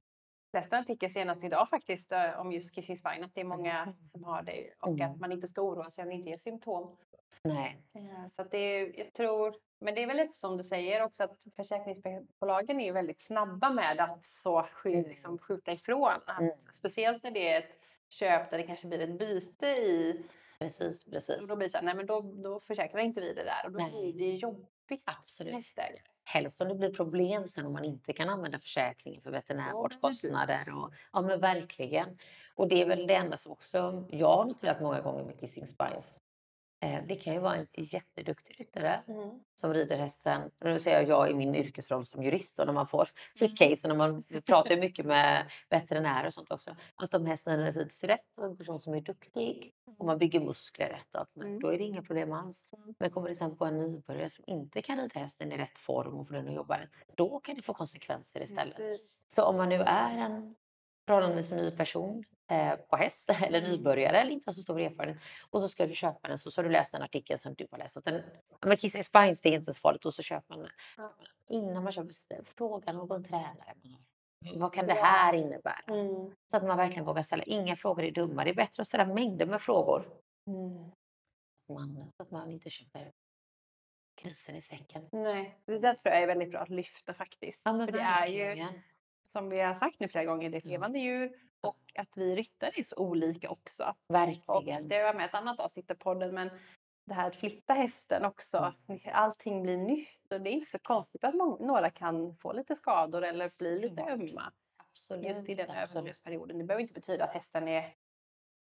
läste en artikel senast idag faktiskt eh, om just kissing spine, att det är många Mm. som har det och Mm. att man inte ska oroa sig om det inte är symptom. Nej, Eh, Så det är, jag tror, men det är väl lite som du säger också att försäkringsbolagen är väldigt snabba med att så skj, Mm. liksom skjuta ifrån. Att, Mm. Speciellt när det är ett köp där det kanske blir ett byte i. precis, precis. Och då blir det så här, nej men då, då försäkrar inte vi det där och då Nej. blir det jobbigt Absolut. hästägare. Helst om det blir problem sen om man inte kan använda försäkringen för veterinärvårdskostnader. Och, ja men verkligen. Och det är väl det enda som också jag har noterat många gånger med kissing spines. Eh, det kan ju vara en jätteduktig ryttare Mm. som rider hästen. Nu säger jag jag i min yrkesroll som jurist och när man får sitt case och när man pratar mycket med veterinärer och sånt också. Att om hästen rids rätt och en person som är duktig och man bygger muskler rätt och allt, Mm. då är det inga problem alls. Mm. Men kommer det sen på en nybörjare som inte kan rida hästen i rätt form och få den att jobba rätt, då kan det få konsekvenser istället. Precis. Så om man nu är en förhållandevis ny person på häst eller Mm. nybörjare eller inte så stor erfarenhet och så ska du köpa den så, så har du läst en artikel som du har läst. Att den, men kissing spines det är inte så farligt och så köper man den. Ja. Innan man köper, fråga någon tränare. har. Vad kan det här innebära? Mm. Så att man verkligen vågar ställa. Inga frågor är dumma. Det är bättre att ställa mängder med frågor. Mm. Man, så att man inte köper grisen i säcken. Nej, det där tror jag är väldigt bra att lyfta faktiskt. Ja men För det är ju. Som vi har sagt nu flera gånger, det är ett levande djur och att vi ryttare är så olika också. Och Verkligen. det var med ett annat avsnitt av podden, men det här att flytta hästen också, allting blir nytt och det är inte så konstigt att många, några kan få lite skador eller bli lite ömma Absolut. just i den övergångsperioden. Det behöver inte betyda att hästen är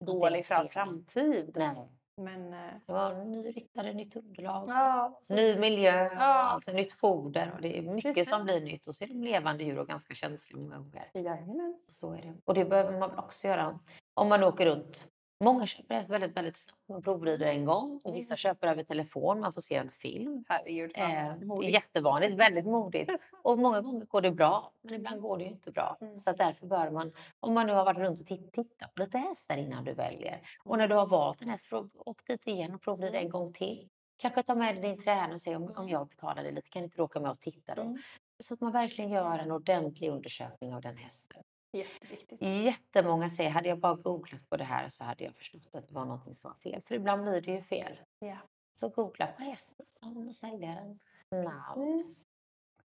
dålig för all framtid. Nej. Men eh, Det var ny ryttare, nytt underlag, ja, ny miljö, Ja. allt, nytt foder och det är mycket som blir nytt och så är de levande djur och ganska känsliga många gånger. Jajamän. Så är det. Och det behöver man också göra om man åker runt. Många köper häst väldigt, väldigt snabbt. Man provrider en gång och vissa Mm. köper över telefon. Man får se en film. Herregud. Eh, modigt. jättevanligt, väldigt modigt. Och många gånger går det bra, men ibland går det ju inte bra. Mm. Så därför bör man, om man nu har varit runt och titt- tittat på lite hästar innan du väljer. Och när du har valt en häst, åk dit igen och provrida en gång till. Kanske ta med dig din tränare och se om, om jag betalar dig lite, kan inte du åka med och titta då? Mm. Så att man verkligen gör en ordentlig undersökning av den hästen. Jätteviktigt. Jättemånga säger, hade jag bara googlat på det här så hade jag förstått att det var någonting som var fel. För ibland blir det ju fel. Ja. Så googla på hästens namn och säljarens namn.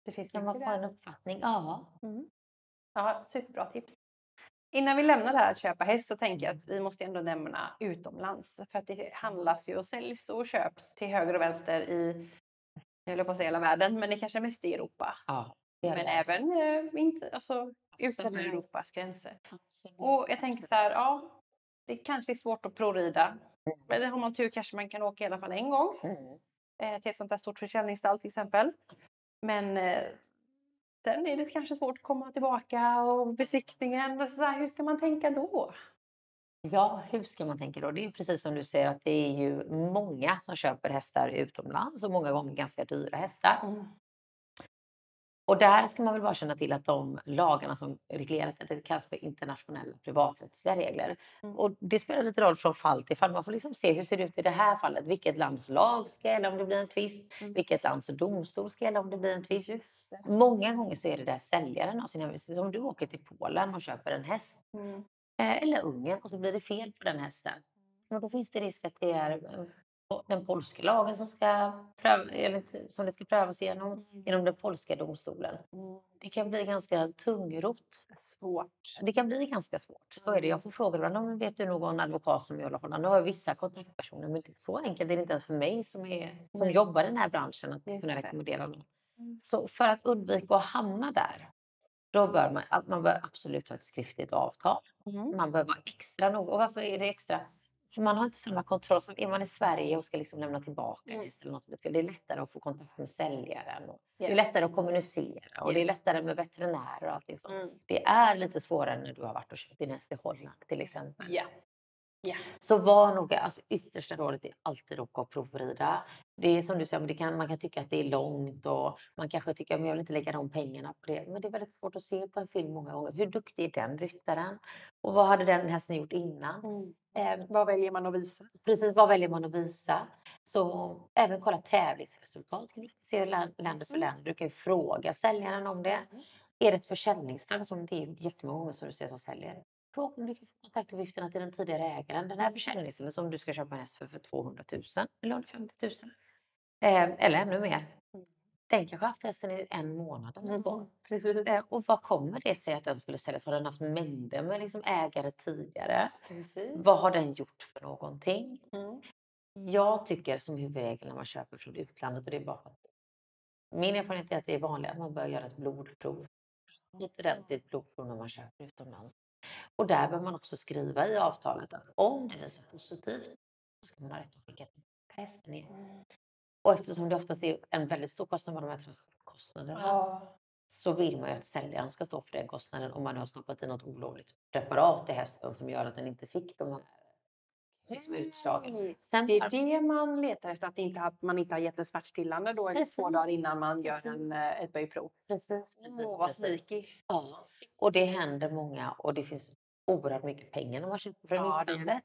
Det finns Kan man få en uppfattning? Ja. Mm. Ja, superbra tips. Innan vi lämnar det här att köpa häst så tänker jag att vi måste ändå nämna utomlands. För att det handlas ju och säljs och köps till höger och vänster i, jag höll på att säga hela världen, men det kanske mest i Europa. ja Men det även eh, inte, alltså, utanför. Europas gränser. Absolut, Och jag tänker så här, ja, det kanske är svårt att prorida. Mm. Men har man tur kanske man kan åka i alla fall en gång Mm. eh, till ett sånt där stort försäljningsstall till exempel. Men eh, sen är det kanske svårt att komma tillbaka och besiktningen. och Så här, hur ska man tänka då? Ja, hur ska man tänka då? Det är ju precis som du säger att det är ju många som köper hästar utomlands och många gånger ganska dyra hästar. Och där ska man väl bara känna till att de lagarna som reglerar det, det kallas för internationella privaträttsliga regler. Mm. Och det spelar lite roll från fall till fall. Man får liksom se hur ser det ut i det här fallet. Vilket lands lag ska gälla om det blir en tvist? Mm. Vilket lands domstol ska gälla om det blir en tvist? Många gånger så är det där säljaren av sin hemvist. Om du åker till Polen och köper en häst Mm. eh, eller Ungern och så blir det fel på den hästen. Och då finns det risk att det är eh, den polska lagen som, ska pröva, eller som det ska prövas igenom, genom den polska domstolen. Mm. Det kan bli ganska tungrot. svårt. Det kan bli ganska svårt. Så är det. Jag får frågor ibland. "Men Vet du någon advokat som gör förhållanden? Nu har jag vissa kontaktpersoner men så enkelt är det inte ens för mig som, är, som Nej. jobbar i den här branschen att kunna rekommendera någon. Mm. Så för att undvika att hamna där, då bör man, man bör absolut ha ett skriftligt avtal. Mm. Man bör vara extra noga. Och varför är det extra? För man har inte samma kontroll som är man i Sverige och ska liksom lämna tillbaka Mm. eller något. Det är lättare att få kontakt med säljaren. Och Det Ja. är lättare att kommunicera och det är lättare med veterinärer och allting sånt. Mm. Det är lite svårare när du har varit och köpt din häst i Holland till exempel. Ja. Ja. Så var noga, alltså yttersta rådet är alltid att åka och provrida. Det är som du säger, kan, man kan tycka att det är långt och man kanske tycker att jag vill inte lägga de pengarna på det. Men det är väldigt svårt att se på en film många gånger. Hur duktig är den ryttaren? Och vad hade den hästen gjort innan? Mm. Eh, Vad väljer man att visa? precis, vad väljer man att visa? Så även kolla tävlingsresultat. Se län- länder för Mm. länder. Du kan ju fråga säljaren om det. Är det ett försäljningsställe som det är jättemånga gånger som du ser som säljer. Fråga om du kan få kontaktuppgifterna till den tidigare ägaren. Den här försäljningsstället som du ska köpa en häst för, för 200 000 eller 150 000. Eh, eller ännu mer. Den kanske har haft hästen i en månad eller två. Precis. Eh, och vad kommer det sig att den skulle säljas? Har den haft mängder med liksom ägare tidigare? Precis. Vad har den gjort för någonting? Mm. Jag tycker som huvudregel när man köper från utlandet och det är bara för att min erfarenhet är att det är vanligt att man bör göra ett blodprov. Ett ordentligt blodprov när man köper utomlands. Och där bör man också skriva i avtalet att om det visar positivt så ska man ha rätt att skicka hästen igen. Och eftersom det oftast är en väldigt stor kostnad med de här transportkostnaderna Ja. så vill man ju att säljaren ska stå för den kostnaden om man har stoppat i något olovligt preparat i hästen som gör att den inte fick de här liksom, utslagen. Sen Det är det man letar efter, att inte ha, man inte har gett en smärtstillande då Precis. två dagar innan man gör en, eh, ett böjprov. Precis, precis, Åh, vad precis. Ja, och det händer många och det finns oerhört mycket pengar när man köper från Ja, det gör utlandet.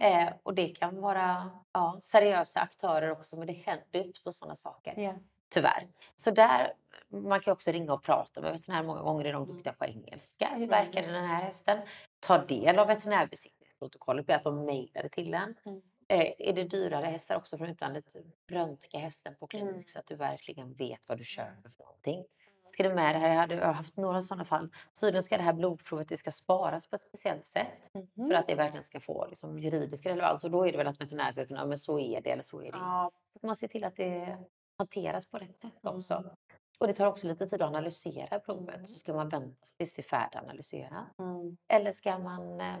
Eh, och det kan vara ja, seriösa aktörer också, men det, händer, uppstår sådana saker. Ja. Tyvärr. Så där, man kan också ringa och prata med veterinär. Många gånger är de duktiga på engelska. Hur verkar Mm. den här hästen? Ta del av veterinärbesiktningsprotokollet. Be att de mejlar det till en. Mm. Eh, är det dyrare hästar också från utlandet? Röntga hästen på klinik Mm. så att du verkligen vet vad du köper för någonting. Ska du med det här? Jag hade har haft några sådana fall. Tydligen ska det här blodprovet det ska sparas på ett speciellt sätt Mhm. för att det verkligen ska få liksom, juridisk relevans. Och då är det väl att veterinären ska kunna, men så är det eller så är det inte. Ja, Så man ser till att det hanteras på rätt sätt också. Mm. Och det tar också lite tid att analysera provet. Mm. Så ska man vänta tills det är färdiganalysera. mm. Eller ska man, eh,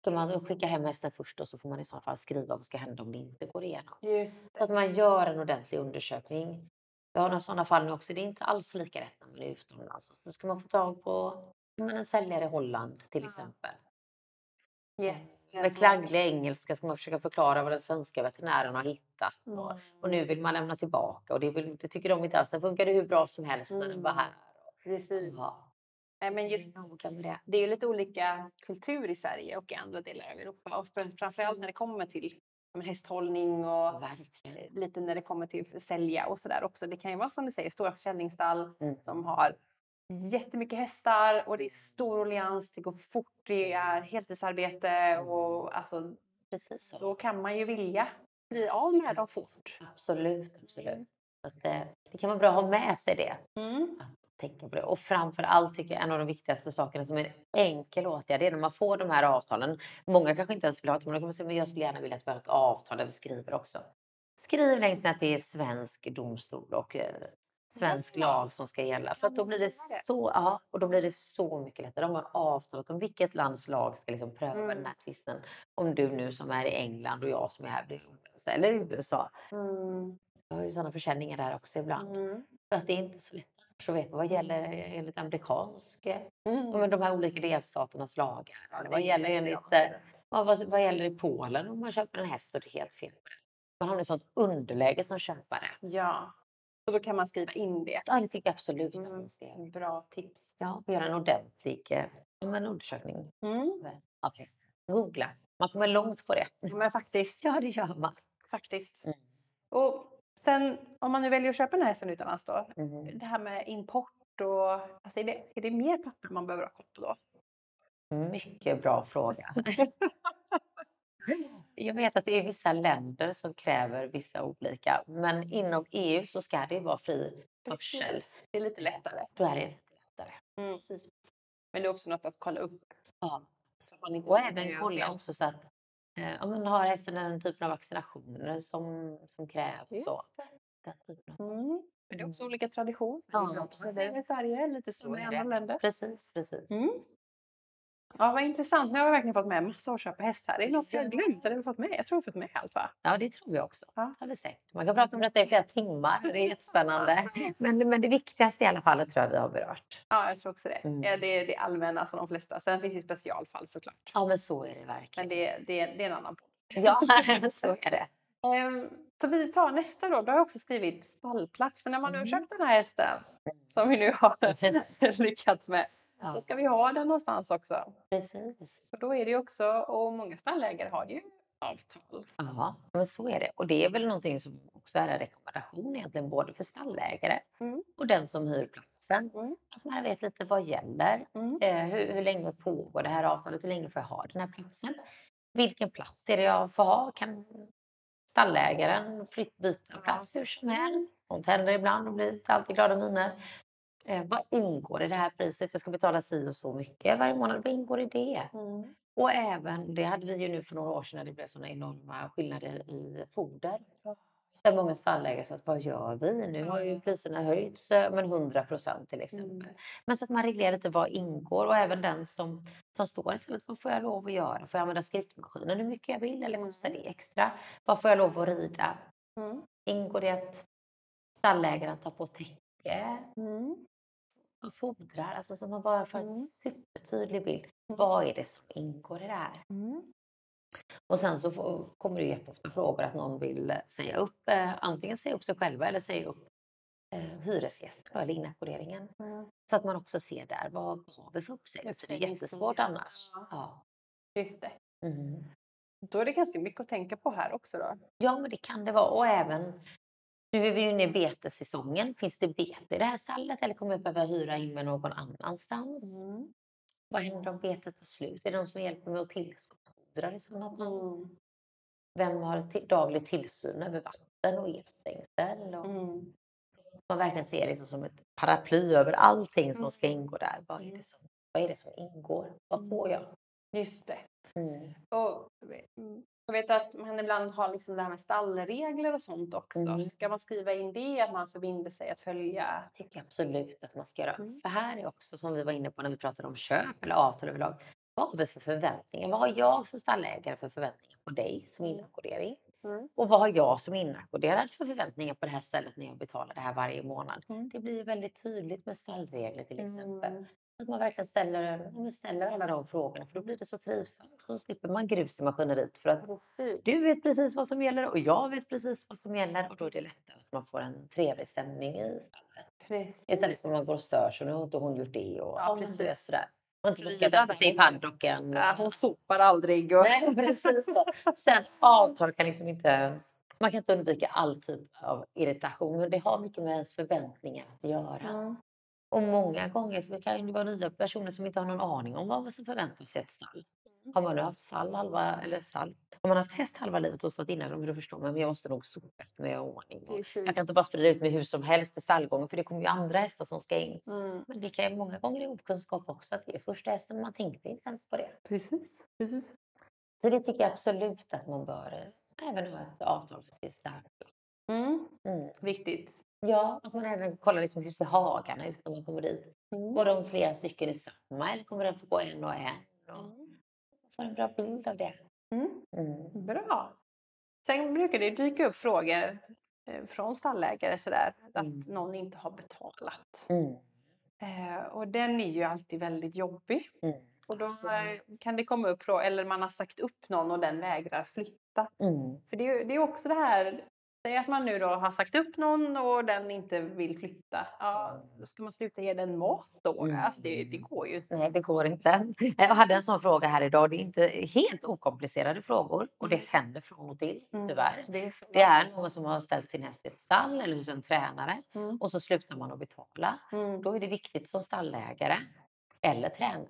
ska man skicka hem hästen först och så får man i så fall skriva vad ska hända om det inte går igenom. Just Så att man gör en ordentlig undersökning. Jag har några sådana fall nu också. Det är inte alls lika rätt när man är utomlands. Så ska man få tag på men en säljare i Holland till Ja. exempel. Ja. Med klagglig engelska ska man försöka förklara vad den svenska veterinären har hittat. Och, Mm. och nu vill man lämna tillbaka och det, vill, det tycker de inte alls. Den funkade hur bra som helst när den var Mm. här. Precis. Ja, Nej, men just det. är ju lite olika kultur i Sverige och i andra delar av Europa. Och fram- framförallt när det kommer till hästhållning och Verkligen. eh, lite när det kommer till sälja och sådär också. Det kan ju vara som du säger, stora försäljningsstall Mm. som har jättemycket hästar och det är stor allians, det går fort, det är heltidsarbete och alltså Precis så. då kan man ju vilja bli av med dem fort. Absolut, absolut. Att, eh, det kan vara bra att ha med sig det. Mm. Tänka på det. Och framför allt tycker jag en av de viktigaste sakerna som är en enkel åtgärd, det är när man får de här avtalen. Många kanske inte ens vill ha ett, men de kommer säga, men jag skulle gärna vilja att vi har ett avtal där vi skriver också. Skriv längst ner att det är svensk domstol och eh, svensk lag som ska gälla. För att då blir det så, ja, och då blir det så mycket lättare. De har avtalat om vilket lands lag ska liksom pröva Mm. den här tvisten. Om du nu som är i England och jag som är här eller i USA. Mm. Jag har ju sådana försäljningar där också ibland. Mm. För att det är inte så lätt att veta vad gäller enligt amerikansk, Mm. ja, men de här olika delstaternas lagar. Ja, vad gäller enligt, ja, vad, vad gäller i Polen om man köper en häst och det är helt fel. Man hamnar i sånt underläge som köpare. Ja, så då kan man skriva in det. Ja, det tycker jag absolut att Mm. man ska göra. Bra tips. Ja, och göra en ordentlig eh, ja, men undersökning Mm. av hästen. Googla. Man kommer långt på det. Men faktiskt. Ja, det gör man. faktiskt. Mm. Och sen om man nu väljer att köpa den här hästen utomlands då. Mhm. Det här med import och alltså är, det, är det mer papper man behöver ha koll på då? Mycket bra fråga. Jag vet att det är vissa länder som kräver vissa olika, men inom EU så ska det ju vara fri försel. Det är lite lättare. Då är det lite lättare. Mm. Precis. Men det är också något att kolla upp. Ja. Så att man inte Och även kolla också så att eh, om man har hästen den typen av vaccinationer som, som krävs. Just Så, Mm. Men det är också olika traditioner. Ja, absolut. I Sverige, lite Så som i andra länder. precis, precis. Mm. Ja, vad intressant. Nu har vi verkligen fått med massa att köpa häst här. Är det något jag glömt? Eller fått med? Jag tror vi fått med allt va? Ja, det tror jag också. Ja. Har vi sett. Man kan prata om detta i flera timmar. Det är jättespännande. Men, men det viktigaste i alla fall tror jag vi har berört. Ja, jag tror också det. Mm. Ja, det är det allmänna som de flesta. Sen finns det specialfall såklart. Ja, men så är det Men verkligen. det, det, det är en annan podd. Ja, så är det. Ehm, Så vi tar nästa då. Då har jag också skrivit stallplats. För när man nu har Mm. köpt den här hästen som vi nu har lyckats med. Då Ja, ska vi ha den någonstans också. precis. Och då är det också, och många stallägare har ju avtal. Ja, men så är det. Och det är väl någonting som också är en rekommendation egentligen både för stallägare Mm. och den som hyr platsen. Mm. Att man vet lite vad gäller. Mm. Eh, hur, hur länge pågår det här avtalet? Hur länge får jag ha den här platsen? Vilken plats är det jag får ha? Kan stallägaren flytt, byta plats hur som helst? Sånt händer ibland och blir inte alltid glada miner. Eh, vad ingår i det här priset? Jag ska betala si och så mycket varje månad. Vad ingår i det? Mm. Och även, det hade vi ju nu för några år sedan när det blev sådana enorma skillnader i foder. Där många stallägare sa att vad gör vi? Nu har ju priserna höjts eh, med 100 procent till exempel. Mm. Men så att man reglerar lite vad ingår och även den som, som står istället. Vad får jag lov att göra? Får jag använda skriftmaskinen hur mycket jag vill eller kostar det extra? Vad får jag lov att rida? Mm. Ingår det att stallägaren tar på täcke? Mm. Fodrar? Alltså så man bara får en Mm. supertydlig bild. Vad är det som ingår i det här? Mm. Och sen så kommer det jätteofta frågor att någon vill eh, säga upp, eh, antingen säga upp sig själva eller säga upp eh, hyresgästen eller inackorderingen. Mm. Så att man också ser där, vad har vi för uppsägning? För det är Uppsägningstid. jättesvårt annars. Ja. Ja. Just det. Mm. Då är det ganska mycket att tänka på här också då. ja, men det kan det vara. Och även, nu är vi ju inne i betessäsongen. Finns det bete i det här stallet eller kommer jag behöva hyra in mig någon annanstans? Mm. Vad händer om betet tar slut? Är det någon som hjälper mig att tillskottsfodra i sådana fall? Mm. Vem har daglig tillsyn över vatten och elstängsel? Och Mm. man verkligen ser det som ett paraply över allting som ska Mm. ingå där. Vad är det som, vad är det som ingår? Vad får jag? Just det. Mm. Och mm, jag vet att man ibland har liksom det här med stallregler och sånt också. Mm. Ska man skriva in det, att man förbinder sig att följa? tycker jag absolut att man ska göra. Mm. För här är också som vi var inne på när vi pratade om köp eller avtal överlag. Vad har vi för förväntningar? Vad har jag som stallägare för förväntningar på dig som Mm. inackordering? Mm. Och vad har jag som inackorderad för förväntningar på det här stället när jag betalar det här varje månad? Mm. Det blir väldigt tydligt med stallregler till exempel. Mm. Att man verkligen ställer, ställer alla de frågorna för då blir det så trivsamt. Så slipper man grus i maskineriet för att Precis. du vet precis vad som gäller och jag vet precis vad som gäller och då är det lättare att man får en trevlig stämning i stallet. Istället för att man går och stör sig, nu har inte hon gjort det och Ja, precis. sådär. Man har inte bokat efter sig i paddocken. Ja, hon sopar aldrig. Och... Nej, precis så. Sen avtal kan liksom inte, man kan inte undvika all typ av irritation men det har mycket med ens förväntningar att göra. Mm. Och många gånger så kan det vara nya personer som inte har någon aning om vad som förväntas i ett stall. Har man nu haft stall halva, eller stall, har man haft häst halva livet och stått innan dem, då förstår man, men jag måste nog sopa ha ordning. Och jag kan inte bara sprida ut mig hur som helst i stallgången för det kommer ju andra hästar som ska in. Mm. Men det kan ju många gånger i okunskap också att det är första hästen man tänkte inte ens på det. Precis. Precis. Så det tycker jag absolut att man bör även ha ett avtal för sin stall. Mm. Mm. Viktigt. Ja, att man även kollar liksom hur ser hagarna ut när man kommer dit. Mm. Går de flera stycken i samma eller kommer den få gå en och en? Och Mm. få en bra bild av det. Mm. Mm. Bra. Sen brukar det dyka upp frågor eh, från stallägare sådär att Mm. någon inte har betalat. Mm. Eh, och den är ju alltid väldigt jobbig. Mm. Och då Absolut. eh, kan det komma upp eller man har sagt upp någon och den vägrar flytta. Mm. För det är det är också det här, säg att man nu då har sagt upp någon och den inte vill flytta. Ja, då ska man sluta ge den mat då? Mm. Alltså det, det går ju inte. Nej, det går inte. Jag hade en sån fråga här idag. Det är inte helt okomplicerade frågor och det händer från och till, Mm. tyvärr. Det är. Det är någon som har ställt sin häst i ett stall eller hos en tränare Mm. och så slutar man att betala. Mm. Då är det viktigt som stallägare eller tränare.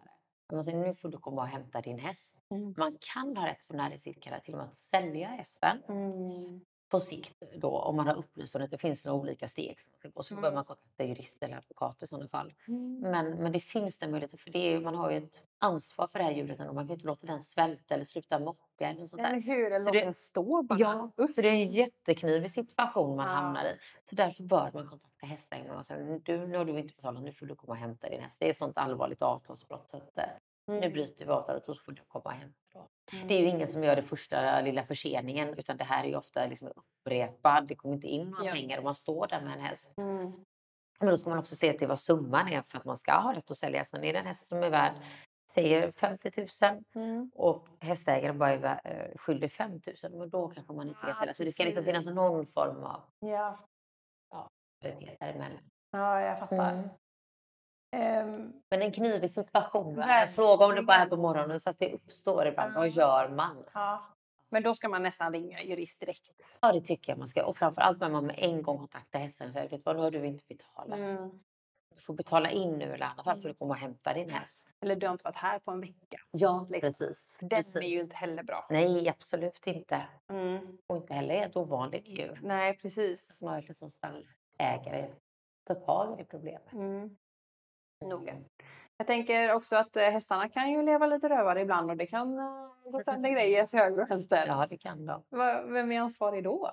Man säger nu får du komma och hämta din häst. Mm. Man kan ha rätt som näringsidkare till och med att sälja hästen. Mm. På sikt då om man har upplyst om det finns några olika steg som man ska gå så Mm. bör man kontakta jurist eller advokat i sådana fall. Mm. Men, men det finns den möjligheten för det är, man har ju ett ansvar för det här djuret ändå. Man kan ju inte låta den svälta eller sluta mocka eller något sånt där. Eller hur? Eller Så låt det- den stå bara. Ja, så det är en jätteknivig situation man Ja. hamnar i. Så därför bör man kontakta hästägaren och säga du, nu har du inte betalat, nu får du komma och hämta din häst. Det är ett sånt allvarligt avtalsbrott så att, eh, nu Mm. bryter vi avtalet så får du komma och hämta. Mm. Det är ju ingen som gör det första lilla förseningen utan det här är ju ofta liksom upprepad. Det kommer inte in några Ja. pengar och man står där med en häst. Mm. Men då ska man också se till vad summan är för att man ska ha rätt att sälja hästen. Är det en häst som är värd säger 50 000 Mm. och hästägaren bara är eh, skyldig 5 000 men då kanske man inte Ja, fälla. Så det ska liksom finnas någon form av Ja. däremellan. ja, jag fattar. Mm. Ehm, Men en knivig situation. Verkligen. Frågar om det bara är på morgonen så att det uppstår ibland. Vad gör man? ja. Men då ska man nästan ringa jurist direkt. Ja, det tycker jag man ska. Och framförallt när man med en gång kontaktar hästen och säger, vet vad, nu har du inte betalat. Mm. Du får betala in nu eller i alla fall får du komma och hämta din häst. Eller du har inte varit här på en vecka. Ja, Liksom. precis. Den precis. är ju inte heller bra. Nej, absolut inte. Mm. Och inte heller ett ovanligt djur. Nej, precis. Som verkligen som stallägare tar tag i problemet. Mm. Noga. Jag tänker också att eh, hästarna kan ju leva lite rövare ibland och det kan eh, gå sönder grejer till höger och vänster. Ja, det kan de. Vem är ansvarig då?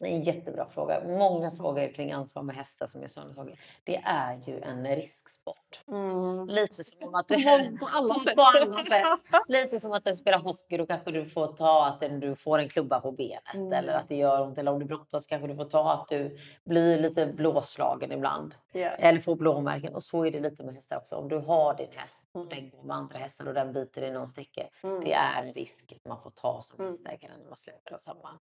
En jättebra fråga. Många frågor kring ansvar med hästar som sådana saker. Det är ju en risksport. Mm. Lite som om att På alla på sätt. alla sätt. Lite som att du spelar hockey, då kanske du får ta att du får en klubba på benet Mm. eller att det gör ont. Eller om du brottas kanske du får ta att du blir lite blåslagen ibland Ja. eller får blåmärken. Och så är det lite med hästar också. Om du har din häst och Mm. den går med andra hästar och den biter i någon stäcke. Mm. Det är en risk man får ta som Mm. hästägare när man släpper dem samman.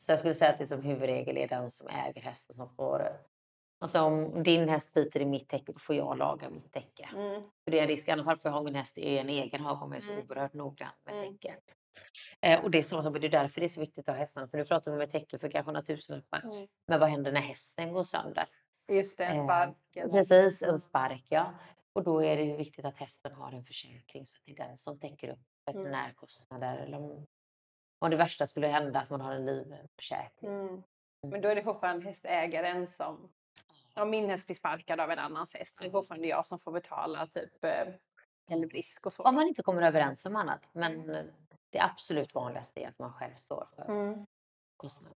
Mm. Så jag skulle säga att det som huvudregel är den som äger hästen som får Alltså om din häst biter i mitt täcke, då får jag laga mitt täcke. Mm. För det är en risk, i alla fall för jag har min häst i en egen hage och är så Mm. oerhört noggrann med Mm. täcket. Eh, och det är så det är därför det är så viktigt att ha hästarna. För nu pratar vi med täcke för kanske några tusenlappar. Mm. Men vad händer när hästen går sönder? Just det, en Eh, spark. eller- Precis, en spark ja. Och då är det viktigt att hästen har en försäkring så att det är den som täcker upp Mm. veterinärkostnader. Eller om, det värsta skulle hända att man har en livförsäkring. Mm. Men då är det fortfarande hästägaren som... Om min häst blir sparkad av en annans häst så är det fortfarande jag som får betala typ eh, självrisk och så. Om man inte kommer överens om annat. Men eh, det absolut vanligaste är att man själv står för Mm. kostnaderna.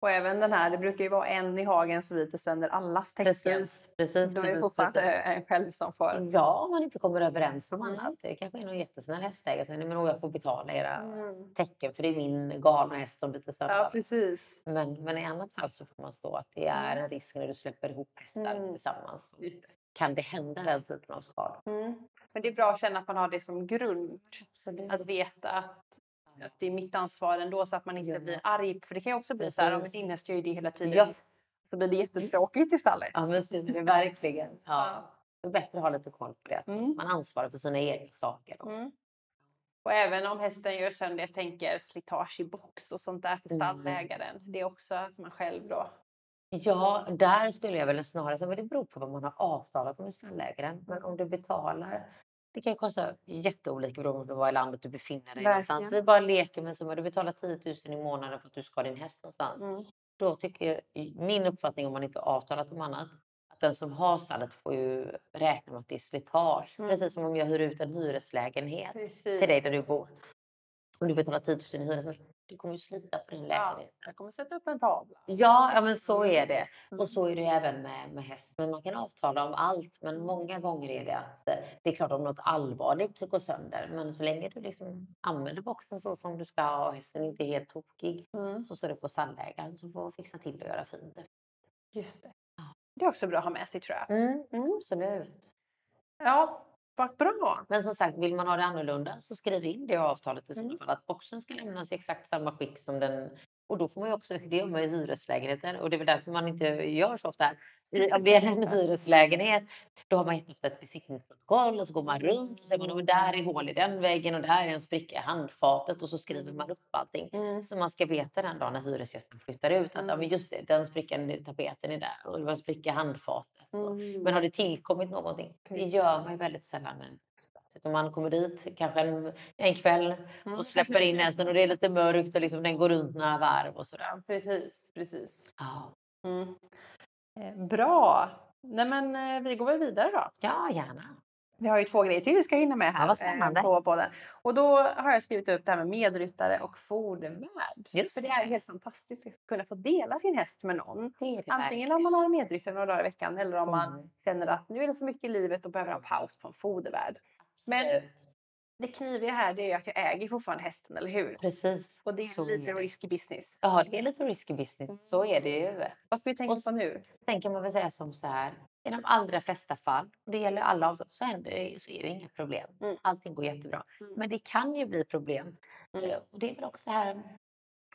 Och även den här, det brukar ju vara en i hagen som biter sönder allas täcken. Precis, precis. Då är det fortfarande en själv som får... Ja, om man inte kommer överens om Mm. annat. Det kanske är någon jättesnäll hästägare som säger jag får betala era Mm. täcken för det är min galna häst som biter sönder. Ja, precis. men, men i annat fall så får man stå att det är en risk när du släpper ihop hästar Mm. tillsammans. Just det. Kan det hända den typen av skador? Mm. Men det är bra att känna att man har det som grund. Absolut. Att veta att, att det är mitt ansvar ändå så att man inte Ja. blir arg. För det kan ju också bli så här om Precis. din häst gör ju det hela tiden. Ja. Så blir det jättetråkigt i stallet. Ja, är det verkligen. Ja. Det är bättre att ha lite koll på det. Mm. Man ansvarar för sina egna saker. Då. Mm. Och även om hästen gör sönder, jag tänker slitage i box och sånt där för Mm. stallägaren. Det är också att man själv då. Ja, där skulle jag väl snarare säga, men det beror på vad man har avtalat med stallägaren. Men om du betalar, det kan kosta jätteolika beroende på var i landet du befinner dig någonstans. Verkligen. Vi bara leker med som du betalar 10 000 i månaden för att du ska ha din häst någonstans. Mm. Då tycker jag, min uppfattning om man inte avtalat om annat, att den som har stallet får ju räkna med att det är slitage. Mm. Precis som om jag hyr ut en hyreslägenhet Precis. till dig där du bor. Om du betalar 10 000 i hyra, du kommer ju slita på din Ja, lägenhet. jag kommer sätta upp en tavla. Ja, ja men så Mm. är det. Mm. Och så är det ju även med, med häst. Men man kan avtala om allt. Men många gånger är det att eh, det är klart om något allvarligt går sönder. Men så länge du liksom använder boxen så som du ska och hästen inte är helt tokig Mm. så står det på stallägaren som får fixa till och göra fint. Just det. Ja. Det är också bra att ha med sig tror jag. Mm, Mm. absolut. Ja, vad bra. Men som sagt, vill man ha det annorlunda så skriv in det i avtalet i sådana Mm. fall. Att boxen ska lämnas i exakt samma skick som den. Och då får man ju också, det gör man i hyreslägenheter och det är väl därför man inte gör så ofta. I- är en hyreslägenhet, då har man jätteofta ett besiktningsprotokoll och så går man runt och säger man, "Men där är hål i den väggen och där är en spricka i handfatet och så skriver man upp allting. Mm. Så man ska veta den dagen när hyresgästen flyttar ut att ja, Mm. men just det, den sprickan i tapeten är där och det var en spricka i handfatet. Mm. men har det tillkommit någonting? Det gör man ju väldigt sällan med. Utan man kommer dit kanske en, en kväll Mm. och släpper in hästen och det är lite mörkt och liksom den går runt några varv och sådär. Ja, precis, precis. Ja, Mm. Eh, Bra! Nej men eh, vi går väl vidare då. ja gärna. Vi har ju två grejer till vi ska hinna med här Ja, eh, på podden. Och då har jag skrivit upp det här med medryttare och. Just För det är ju helt fantastiskt att kunna få dela sin häst med någon. Antingen om man har en medryttare några dagar i veckan eller om man Mm. känner att nu är det för mycket i livet och behöver ha en paus på en fodervärd. Men-. Det kniviga här det är att jag äger fortfarande hästen, eller hur? Precis. Och det är Så lite är det. risky business. Ja, det är lite risky business. Så är det ju. Vad ska vi tänka Och på nu? Sen kan man väl säga som så här. I de allra flesta fall, och det gäller alla avtal, så, händer så är det inga problem. Mm. Allting går jättebra. Mm. Men det kan ju bli problem. Mm. Eh, Och det är väl också här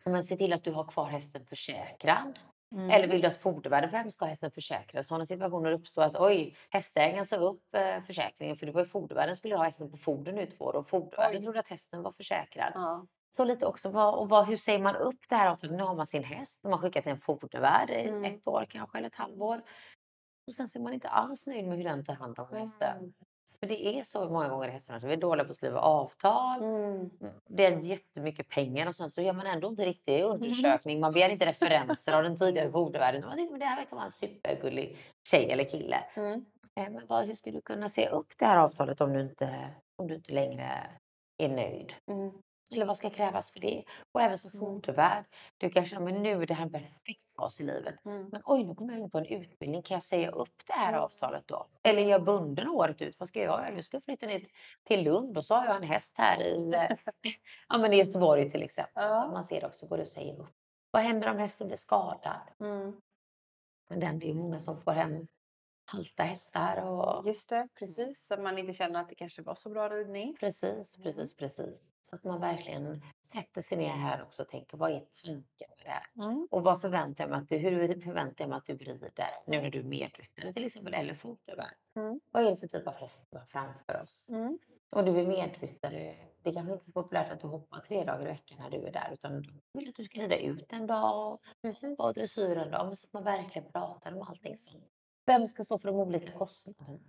om man ser till att du har kvar hästen försäkrad. Mm. Eller vill du att fodervärden för ska ha hästen försäkrad? Sådana situationer uppstår att oj, hästägaren sa upp eh, försäkringen för det var ju fodervärden skulle ha hästen på foder nu i två år och fodervärden Oj. trodde att hästen var försäkrad. Ja. Så lite också vad, och vad, hur säger man upp det här avtalet? Nu har man sin häst och man skickat till en fodervärd i Mm. ett år kanske eller ett halvår. Och sen så är man inte alls nöjd med hur den tar hand om hästen. Mm. För det är så många gånger i hästbranschen. Vi är dåliga på att skriva avtal. Mm. Det är jättemycket pengar och sen så gör man ändå inte riktig undersökning. Man begär inte referenser av den tidigare fodervärden. utan Man tycker att det här verkar vara en supergullig tjej eller kille. Mm. Eh, Men vad, hur ska du kunna se upp det här avtalet om du inte, om du inte längre är nöjd? Mm. Eller vad ska krävas för det? Och även som Mm. fodervärd. Du kanske men nu är det här en perfekt fas i livet. Mm. Men oj, nu kommer jag in på en utbildning. Kan jag säga upp det här Mm. avtalet då? Eller är jag bunden året ut? Vad ska jag göra? Nu ska jag flytta ner till Lund och så har jag en häst här i, eh, ja, men i Göteborg till exempel. Ja. Man ser det också, går det att säga upp? Vad händer om hästen blir skadad? Mm. Men den, det är ju många som får hem halta hästar och Just det, precis. Så man inte känner att det kanske var så bra ridning. Precis, Mm. precis, precis. Så att man verkligen sätter sig ner här också och tänker vad är tanken med det här? Mm. Och vad förväntar jag mig att du, hur förväntar jag mig att du rider nu när du är medryttare till exempel eller fodervärd? Mm. Vad är det för typ av häst vi har framför oss? Mm. Och du är medryttare, det kanske inte är så populärt att du hoppar tre dagar i veckan när du är där utan du vill att du ska rida ut en dag och dressyr en dag. Så att man verkligen pratar om allting som vem ska stå för de olika kostnaderna?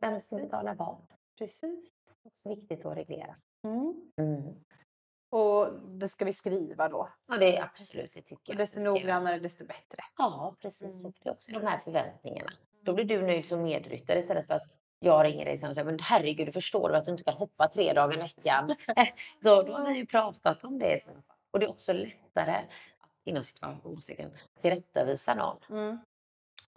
Vem ska betala vad? Precis. Det är också viktigt att reglera. Mm. Mm. Och det ska vi skriva då. Ja, det är absolut, det tycker jag. desto noggrannare desto bättre. Ja, precis. Mm. Det är också de här förväntningarna. Då blir du nöjd som medryttare istället för att jag ringer dig sen och säger men herregud, du förstår att du inte kan hoppa tre dagar i veckan. då, då har vi ju pratat om det. Och det är också lättare att inom situationstecken tillrättavisa någon. Mm.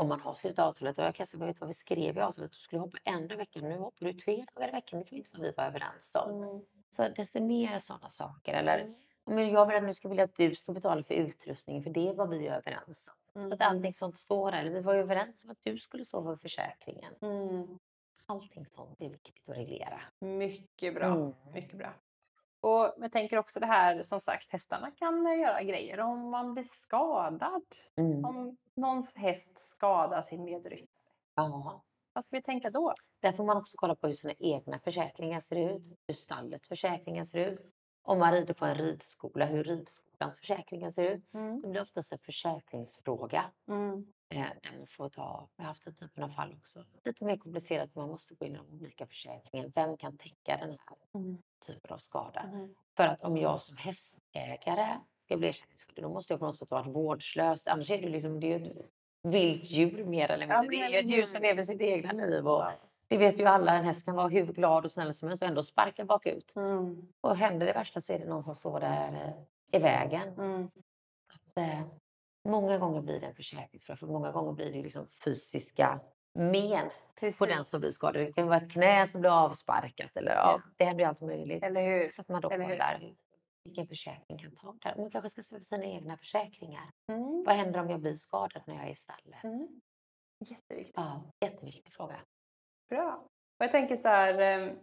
Om man har skrivit avtalet och jag kan säga, "Men vet vad vi skrev i avtalet? Du skulle hoppa en dag i veckan. Nu hoppar du tre dagar i veckan. Det var inte vad vi var överens om. Mm. Så desto mer sådana saker. Eller Mm. men jag vill att nu ska vilja att du ska betala för utrustningen för det var vi överens om. Så att Mm. allting sånt står där. Vi var ju överens om att du skulle stå för försäkringen. Mm. Allting sånt är viktigt att reglera. Mycket bra. Mm. Mycket bra. Och jag tänker också det här, som sagt, hästarna kan eh, göra grejer om man blir skadad. Mm. Om någons häst skadar sin medryttare. Ja. Vad ska vi tänka då? Där får man också kolla på hur sina egna försäkringar ser ut. Hur stallets försäkringar ser ut. Om man rider på en ridskola, hur ridskolans försäkringar ser ut. Mm. Det blir oftast en försäkringsfråga. Mm. Eh, där man får ta, jag har haft den typen av fall också. Lite mer komplicerat, man måste gå in i de olika försäkringar. Vem kan täcka den här Mm. typen av skada? Mm. För att om jag som hästägare ska bli ersättningsskyldig, då måste jag på något sätt vara vårdslös. Annars är det liksom, det är ju ett vilt djur mer eller Ja, mindre. men det är ju ett djur som lever sitt egna liv. Och Ja. det vet ju alla, en häst kan vara hur glad och snäll som helst och ändå sparka bakut. Mm. Och händer det värsta så är det någon som står där eh, i vägen. Mm. Eh, många gånger blir det en försäkringsfråga, för många gånger blir det liksom fysiska men Precis. på den som blir skadad. Det kan vara ett knä som blir avsparkat eller ja, Ja. det händer ju allt möjligt. Eller hur? Så att man då kollar vilken försäkring kan ta det här. Man kanske ska se över sina egna försäkringar. Mm. Vad händer om jag blir skadad när jag är i stallet? Mm. Jätteviktigt. Ja, jätteviktig fråga. Bra. Och jag tänker så här.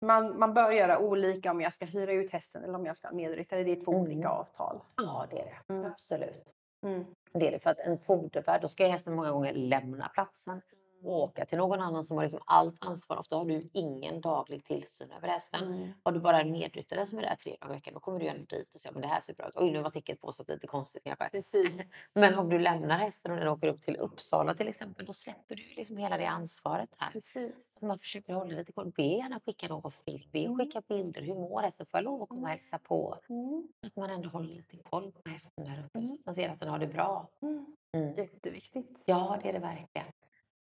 Man, man bör göra olika om jag ska hyra ut hästen eller om jag ska ha medryttare. Det är två Mm. olika avtal. Ja, det är det. Mm. Absolut. Mm. Det är det. För att en fodervärd, då ska hästen många gånger lämna platsen. Och åka till någon annan som har liksom allt ansvar. Ofta har du ingen daglig tillsyn över hästen. Mm. Har du bara en medryttare som är där tre dagar i veckan, då kommer du ändå dit och säger men det här ser bra ut. Oj, nu var täcket påsatt lite konstigt kanske. Precis. Men om du lämnar hästen och den åker upp till Uppsala till exempel, då släpper du liksom hela det ansvaret här. Precis. Man försöker hålla lite koll. Be gärna skicka någon film, be Mm. skicka bilder. Hur mår hästen? Får jag lov att komma och hälsa på? Mm. Att man ändå håller lite koll på hästen där uppe så Mm. att man ser att den har det bra. Mm. Mm. Jätteviktigt. Ja, det är det verkligen.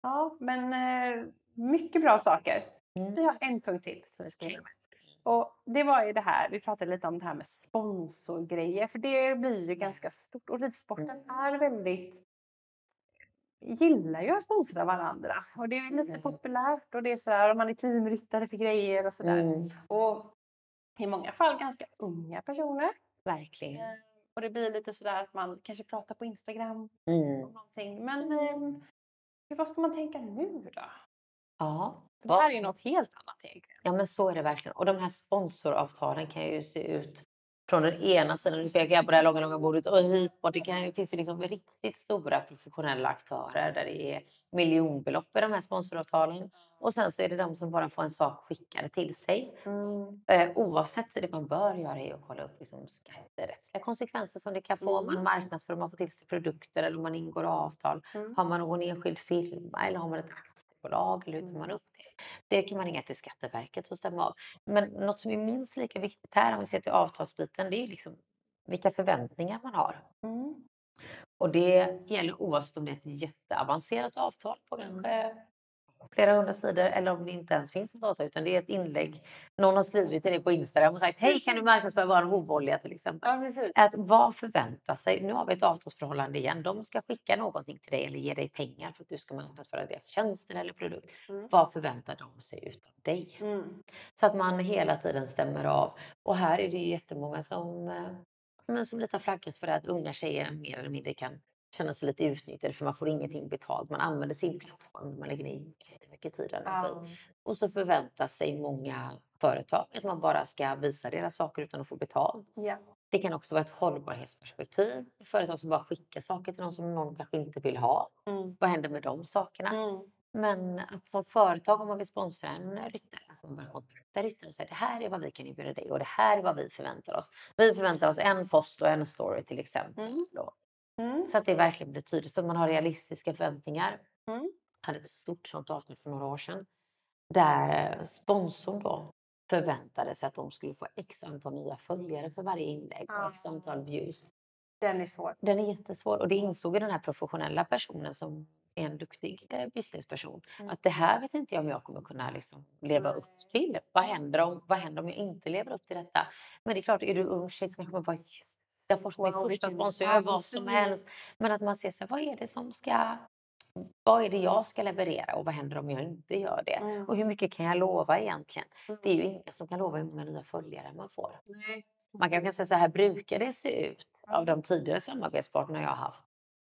Ja, men eh, mycket bra saker. Mm. Vi har en punkt till som vi ska hinna med. Och det var ju det här, vi pratade lite om det här med sponsorgrejer, för det blir ju ganska stort. Och ridsporten Mm. är väldigt gillar ju att sponsra varandra. Och det är lite populärt och det är sådär, om man är teamryttare för grejer och sådär. Mm. Och i många fall ganska unga personer. Verkligen. Eh, Och det blir lite sådär att man kanske pratar på Instagram Mm. om någonting. Men eh, vad ska man tänka nu då? Ja. Det här är ju något helt annat egentligen. Ja, men så är det verkligen. Och de här sponsoravtalen kan ju se ut från den ena sidan, nu pekar jag på det här långa, långa bordet, och hit bort. Det kan ju, finns ju liksom riktigt stora professionella aktörer där det är miljonbelopp i de här sponsoravtalen. Och sen så är det de som bara får en sak skickad till sig. Eh, oavsett så det man bör göra är att kolla upp liksom skatterättsliga konsekvenser som det kan få om man Mm. marknadsför, om man får till sig produkter eller om man ingår avtal. Mm. Har man någon enskild firma eller har man ett aktiebolag eller hur tar man upp det? Kan man ringa till Skatteverket och stämma av. Men något som är minst lika viktigt här om vi ser till avtalsbiten det är liksom vilka förväntningar man har. Mm. Och det gäller oavsett om det är ett jätteavancerat avtal på kanske flera hundra sidor eller om det inte ens finns ett avtal utan det är ett inlägg. Någon har skrivit till dig på Instagram och sagt hej kan du marknadsföra vår hovolja till exempel. Ja. Att vad förväntar sig, nu har vi ett avtalsförhållande igen, de ska skicka någonting till dig eller ge dig pengar för att du ska marknadsföra deras tjänster eller produkt. Mm. Vad förväntar de sig utav dig? Mm. Så att man hela tiden stämmer av. Och här är det ju jättemånga som, eh, men som lite har flaggat för det att unga tjejer mer eller mindre kan känna sig lite utnyttjade för man får ingenting betalt. Man använder sin plattform, man lägger ner jättemycket tid och energi. Ja. Och så förväntar sig många företag att man bara ska visa deras saker utan att få betalt. Ja. Det kan också vara ett hållbarhetsperspektiv. Företag som bara skickar saker till någon som någon kanske inte vill ha. Mm. Vad händer med de sakerna? Mm. Men att som företag, om man vill sponsra en ryttare, att man bara kontaktar ryttaren och säger det här är vad vi kan erbjuda dig och det här är vad vi förväntar oss. Vi förväntar oss en post och en story till exempel. Mm. Då. Mm. Så att det verkligen blir tydligt, så att man har realistiska förväntningar. Mm. Jag hade ett stort sånt avtal för några år sedan. Där sponsorn då förväntade sig att de skulle få x antal nya följare för varje inlägg och x Ah. antal views. Den är svår. Den är jättesvår och det insåg den här professionella personen som är en duktig eh, businessperson. Mm. Att det här vet inte jag om jag kommer kunna liksom leva upp till. Vad händer, om, vad händer om jag inte lever upp till detta? Men det är klart, är du ung tjej så kanske man bara yes, jag får min Wow, första vilken sponsor, jag gör vad som helst. Men att man ser sig, vad är det som ska, vad är det jag ska leverera och vad händer om jag inte gör det? Mm. Och hur mycket kan jag lova egentligen? Mm. Det är ju ingen som kan lova hur många nya följare man får. Nej. Man kan säga så här brukar det se ut av de tidigare samarbetspartner jag har haft.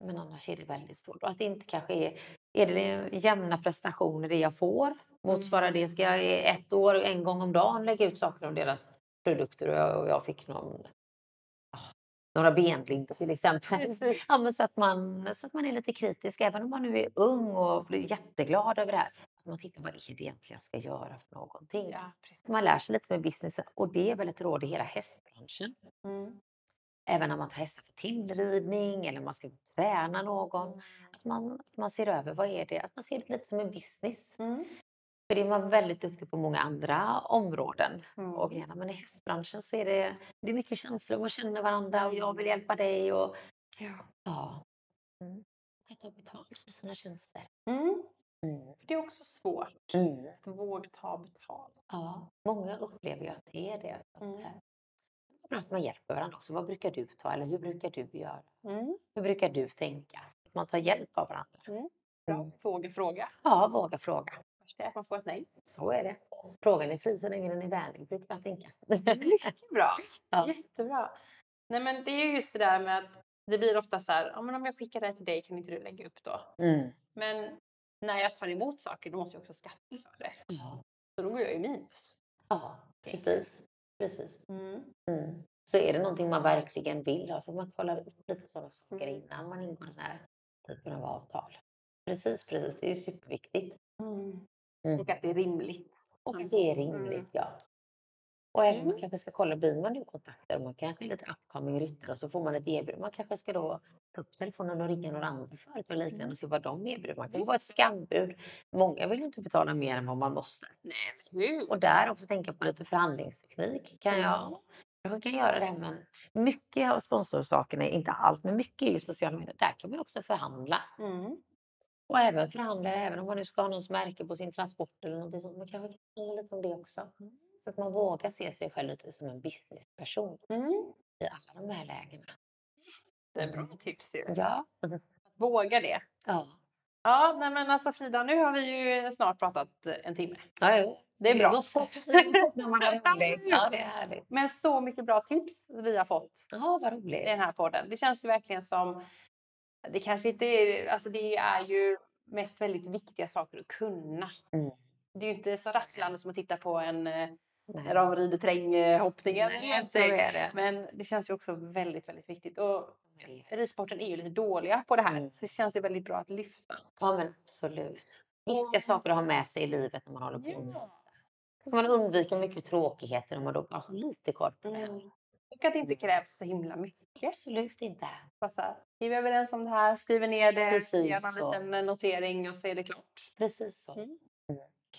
Men annars är det väldigt svårt. Och att det inte kanske är, är det jämna prestationer det jag får? Motsvarar det, ska jag i ett år en gång om dagen lägga ut saker om deras produkter och jag, och jag fick någon, några benlindor till exempel. Ja, men så, att man, så att man är lite kritisk även om man nu är ung och blir jätteglad över det här. Att man tittar vad är det egentligen jag ska göra för någonting. Ja. Man lär sig lite med businessen och det är väl ett råd i hela hästbranschen. Mm. Även när man tar hästar för tillridning eller man ska träna någon. Att man, att man ser över vad är det, att man ser det lite som en business. Mm. För det är man väldigt duktig på många andra områden Mm. och grenar. Men i hästbranschen så är det, det är mycket känslor, man känner varandra och jag vill hjälpa dig och Ja. ja. Mm. Att ta betalt för sina tjänster. Mm. Mm. För det är också svårt Mm. att våga ta betalt. Ja, många upplever ju att det är det. Mm. eh, det är bra att man hjälper varandra också. Vad brukar du ta eller hur brukar du göra? Mm. Hur brukar du tänka? Att man tar hjälp av varandra. Mm. Bra. Mm. Våga fråga. Ja, våga fråga. Först är att man får ett nej. Så är det. Frågan är fri så länge den är vänlig, brukar man tänka. Mycket bra. Ja. Jättebra. Nej men det är ju just det där med att det blir ofta så här, ja men om jag skickar det till dig kan inte du lägga upp då? Mm. Men när jag tar emot saker då måste jag också skatta för det. Ja. Så då går jag ju minus. ja, precis. precis. Mm. Mm. Så är det någonting man verkligen vill ha så man kollar upp lite sådana saker Mm. innan man ingår den här typen av avtal. Precis, precis. Det är superviktigt. Mm. Mm. Och att det är rimligt. Och att det är så. Mm. rimligt, ja. Och även man Mm. kanske ska kolla, blir man nu kontaktad och man kanske är lite upcoming ryttare och så får man ett erbjudande. Man kanske ska då ta upp telefonen och ringa några andra företag och liknande och se vad de erbjuder. Man kan ju vara ett skambud. Många vill ju inte betala mer än vad man måste. Nej? Och där också tänka på lite förhandlingsteknik. Kan jag, jag kan göra det men mycket av sponsorsakerna, inte allt, men mycket är ju sociala medier. Där kan man ju också förhandla. Mm. Och även förhandla, även om man nu ska ha någons märke på sin transport eller någonting sånt. Man kanske kan handla lite om det också. Så att man vågar se sig själv lite som en businessperson Mm. i alla de här lägena. Det är bra tips ju. Ja. Våga det. Ja. Ja, nej men alltså Frida, nu har vi ju snart pratat eh, en timme. ja jo. Det är Det bra. fort, när man har roligt. Ja, det är härligt. Men så mycket bra tips vi har fått Ja, vad i roligt. den här podden. Det känns ju verkligen som, det kanske inte är, alltså det är ju mest väldigt viktiga saker att kunna. Mm. Det är ju inte så rafflande som att titta på en, eh, Nej. när de rider terränghoppningen. Nej, så är det. Men det känns ju också väldigt, väldigt viktigt. Och ridsporten är ju lite dåliga på det här. Mm. Så det känns ju väldigt bra att lyfta. Ja, men absolut. Viktiga saker att ha med sig i livet när man håller på med Ja. hästar. Så man undviker mycket tråkigheter om man då bara har lite koll på det. Mm. Och att det inte krävs så himla mycket. Absolut inte. Bara så här, är vi överens om det här? Skriver ner det, Precis gör en så. liten notering och så är det klart. Precis så. Mm.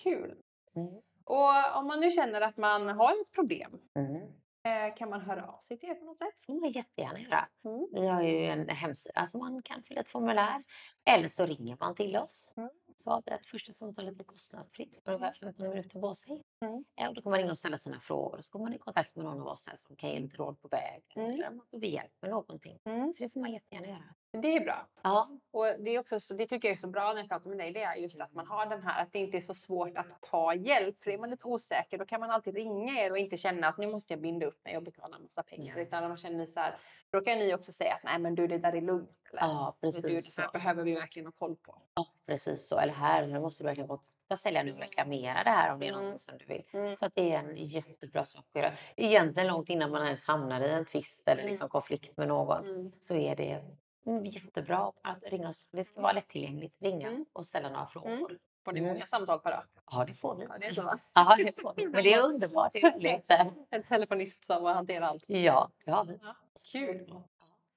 Kul! Mm. Och om man nu känner att man har ett problem, Mm. eh, kan man höra av sig till er på något sätt? Det man jättegärna göra. Mm. Vi har ju en hemsida som man kan fylla ett formulär. Eller så ringer man till oss. Mm. Så har vi ett första samtal lite kostnadsfritt för ungefär 15 minuter på sig. Mm. Ja, och då kan man ringa och ställa sina frågor. Och så kommer man i kontakt med någon av oss här som kan ge lite råd på vägen. Mm. Eller om man behöver hjälp med någonting. Mm. Så det får man jättegärna göra. Det är bra. Ja, Och det, är också, så- det tycker jag är så bra när jag pratar med dig, det är just att man har den här, att det inte är så svårt att ta hjälp. För är man lite osäker då kan man alltid ringa er och inte känna att nu måste jag binda upp mig och betala en massa pengar. Ja. Utan man känner så här, då kan ni också säga att nej men du det där är lugnt. Eller, ja "Men du, precis det här så. behöver vi verkligen ha koll på. Ja, precis så. Eller här, nu måste du verkligen kontakta säljaren och reklamera det här om det är Mm. någonting som du vill. Mm. Så att det är en jättebra sak att göra. Egentligen långt innan man ens hamnar i en tvist eller Mm. liksom konflikt med någon Mm. så är det mm, jättebra att ringa oss. Det ska vara lättillgängligt. Ringa Mm. och ställa några frågor. Får ni Mm. många samtal per dag? Ja, det får vi. Ja, det är så. Ja, det får vi. Men det är underbart. Det är roligt. En telefonist som hanterar allt. Ja, det har vi. Ja, kul.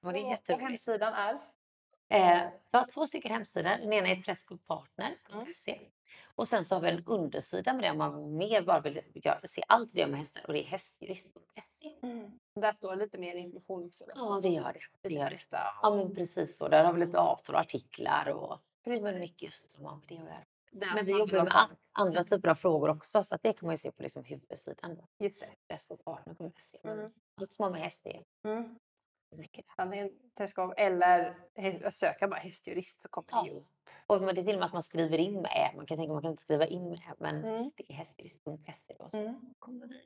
Men det är Och- Och jätteroligt. hemsidan är? Eh, vi har två stycken hemsidor. Den ena är träskopartner.se. Och sen så har vi en undersida med det om man mer bara vill se allt vi gör med hästar och det är hästjurist.se. Där står lite mer information också. då. Ja, det gör det. det, gör det. Ja, men precis så. Där har vi lite avtal och artiklar och Precis. mycket som har med det att göra. Men vi jobbar med an- andra typer av frågor också så att det kan man ju se på liksom huvudsidan. Just det. Träskopartner.se. Mm. Allt som har med häst är Mm. mycket där. Antingen Träskov eller söka bara hästjurist så kommer Ja. det ju. Och det är till och med att man skriver in med ä. Man kan tänka man kan inte skriva in med ä, men Mm. det är hästjurist.se då. Så Mm. kommer vi.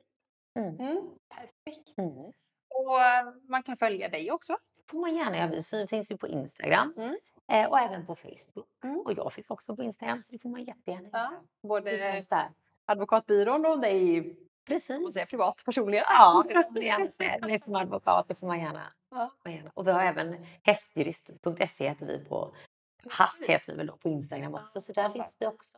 Mm. Perfekt. Mm. Och man kan följa dig också. får man gärna göra. Vi finns ju på Instagram Mm. eh, och även på Facebook. Mm. Och jag finns också på Instagram så det får man jättegärna Ja. göra. Både oss där. advokatbyrån och dig Precis. säger, privat personligen. Ja, det får man gärna säga. Ni som advokat, det får man gärna. Ja. Och vi har även hästjurist.se heter vi på Hast heter vi väl då på Instagram också. Så där finns vi också.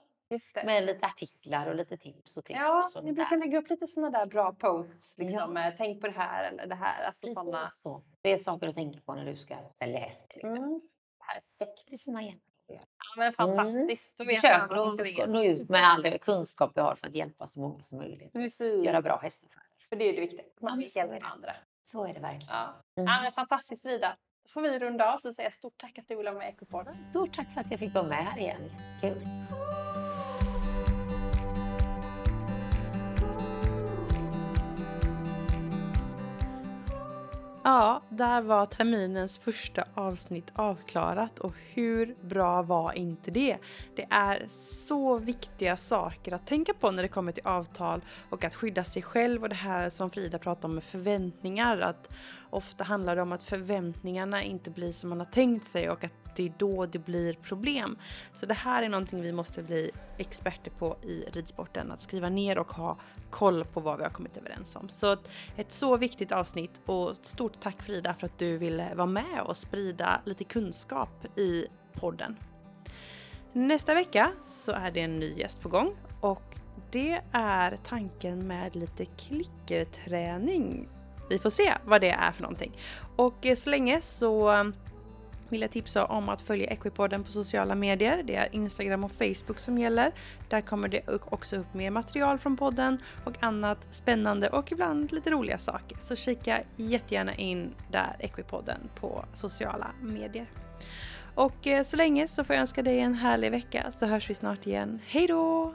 Det. Med lite artiklar och lite tips och tips Ja, och ni brukar lägga upp lite sådana där bra posts. Liksom, Ja. med, Tänk på det här eller det här. Alltså Precis såna. så. Det är saker att tänka på när du ska sälja häst exempel. Mm. Perfekt. Det får man gärna. Ja, men fantastiskt. Då vet man Försöker att nå ut med all kunskap vi har för att hjälpa så många som möjligt. Precis. Göra bra hästaffärer. För det är det viktiga. Man vill hjälpa det. andra. Så är det verkligen. Ja. Mm. Ja, men fantastiskt Frida. Då får vi runda av så säger jag stort tack att du ville vara med i Ekopodden. Stort tack för att jag fick vara med här igen. Kul. Ja, där var terminens första avsnitt avklarat och hur bra var inte det? Det är så viktiga saker att tänka på när det kommer till avtal och att skydda sig själv och det här som Frida pratade om med förväntningar. Att ofta handlar det om att förväntningarna inte blir som man har tänkt sig och att det är då det blir problem. Så det här är någonting vi måste bli experter på i ridsporten. Att skriva ner och ha koll på vad vi har kommit överens om. Så ett, så viktigt avsnitt och stort tack Frida för att du ville vara med och sprida lite kunskap i podden. Nästa vecka så är det en ny gäst på gång och det är tanken med lite klickerträning. Vi får se vad det är för någonting. Och så länge så vill jag tipsa om att följa Equipodden på sociala medier. Det är Instagram och Facebook som gäller. Där kommer det också upp mer material från podden och annat spännande och ibland lite roliga saker. Så kika jättegärna in där Equipodden på sociala medier. Och eh, så länge så får jag önska dig en härlig vecka så hörs vi snart igen. Hej då!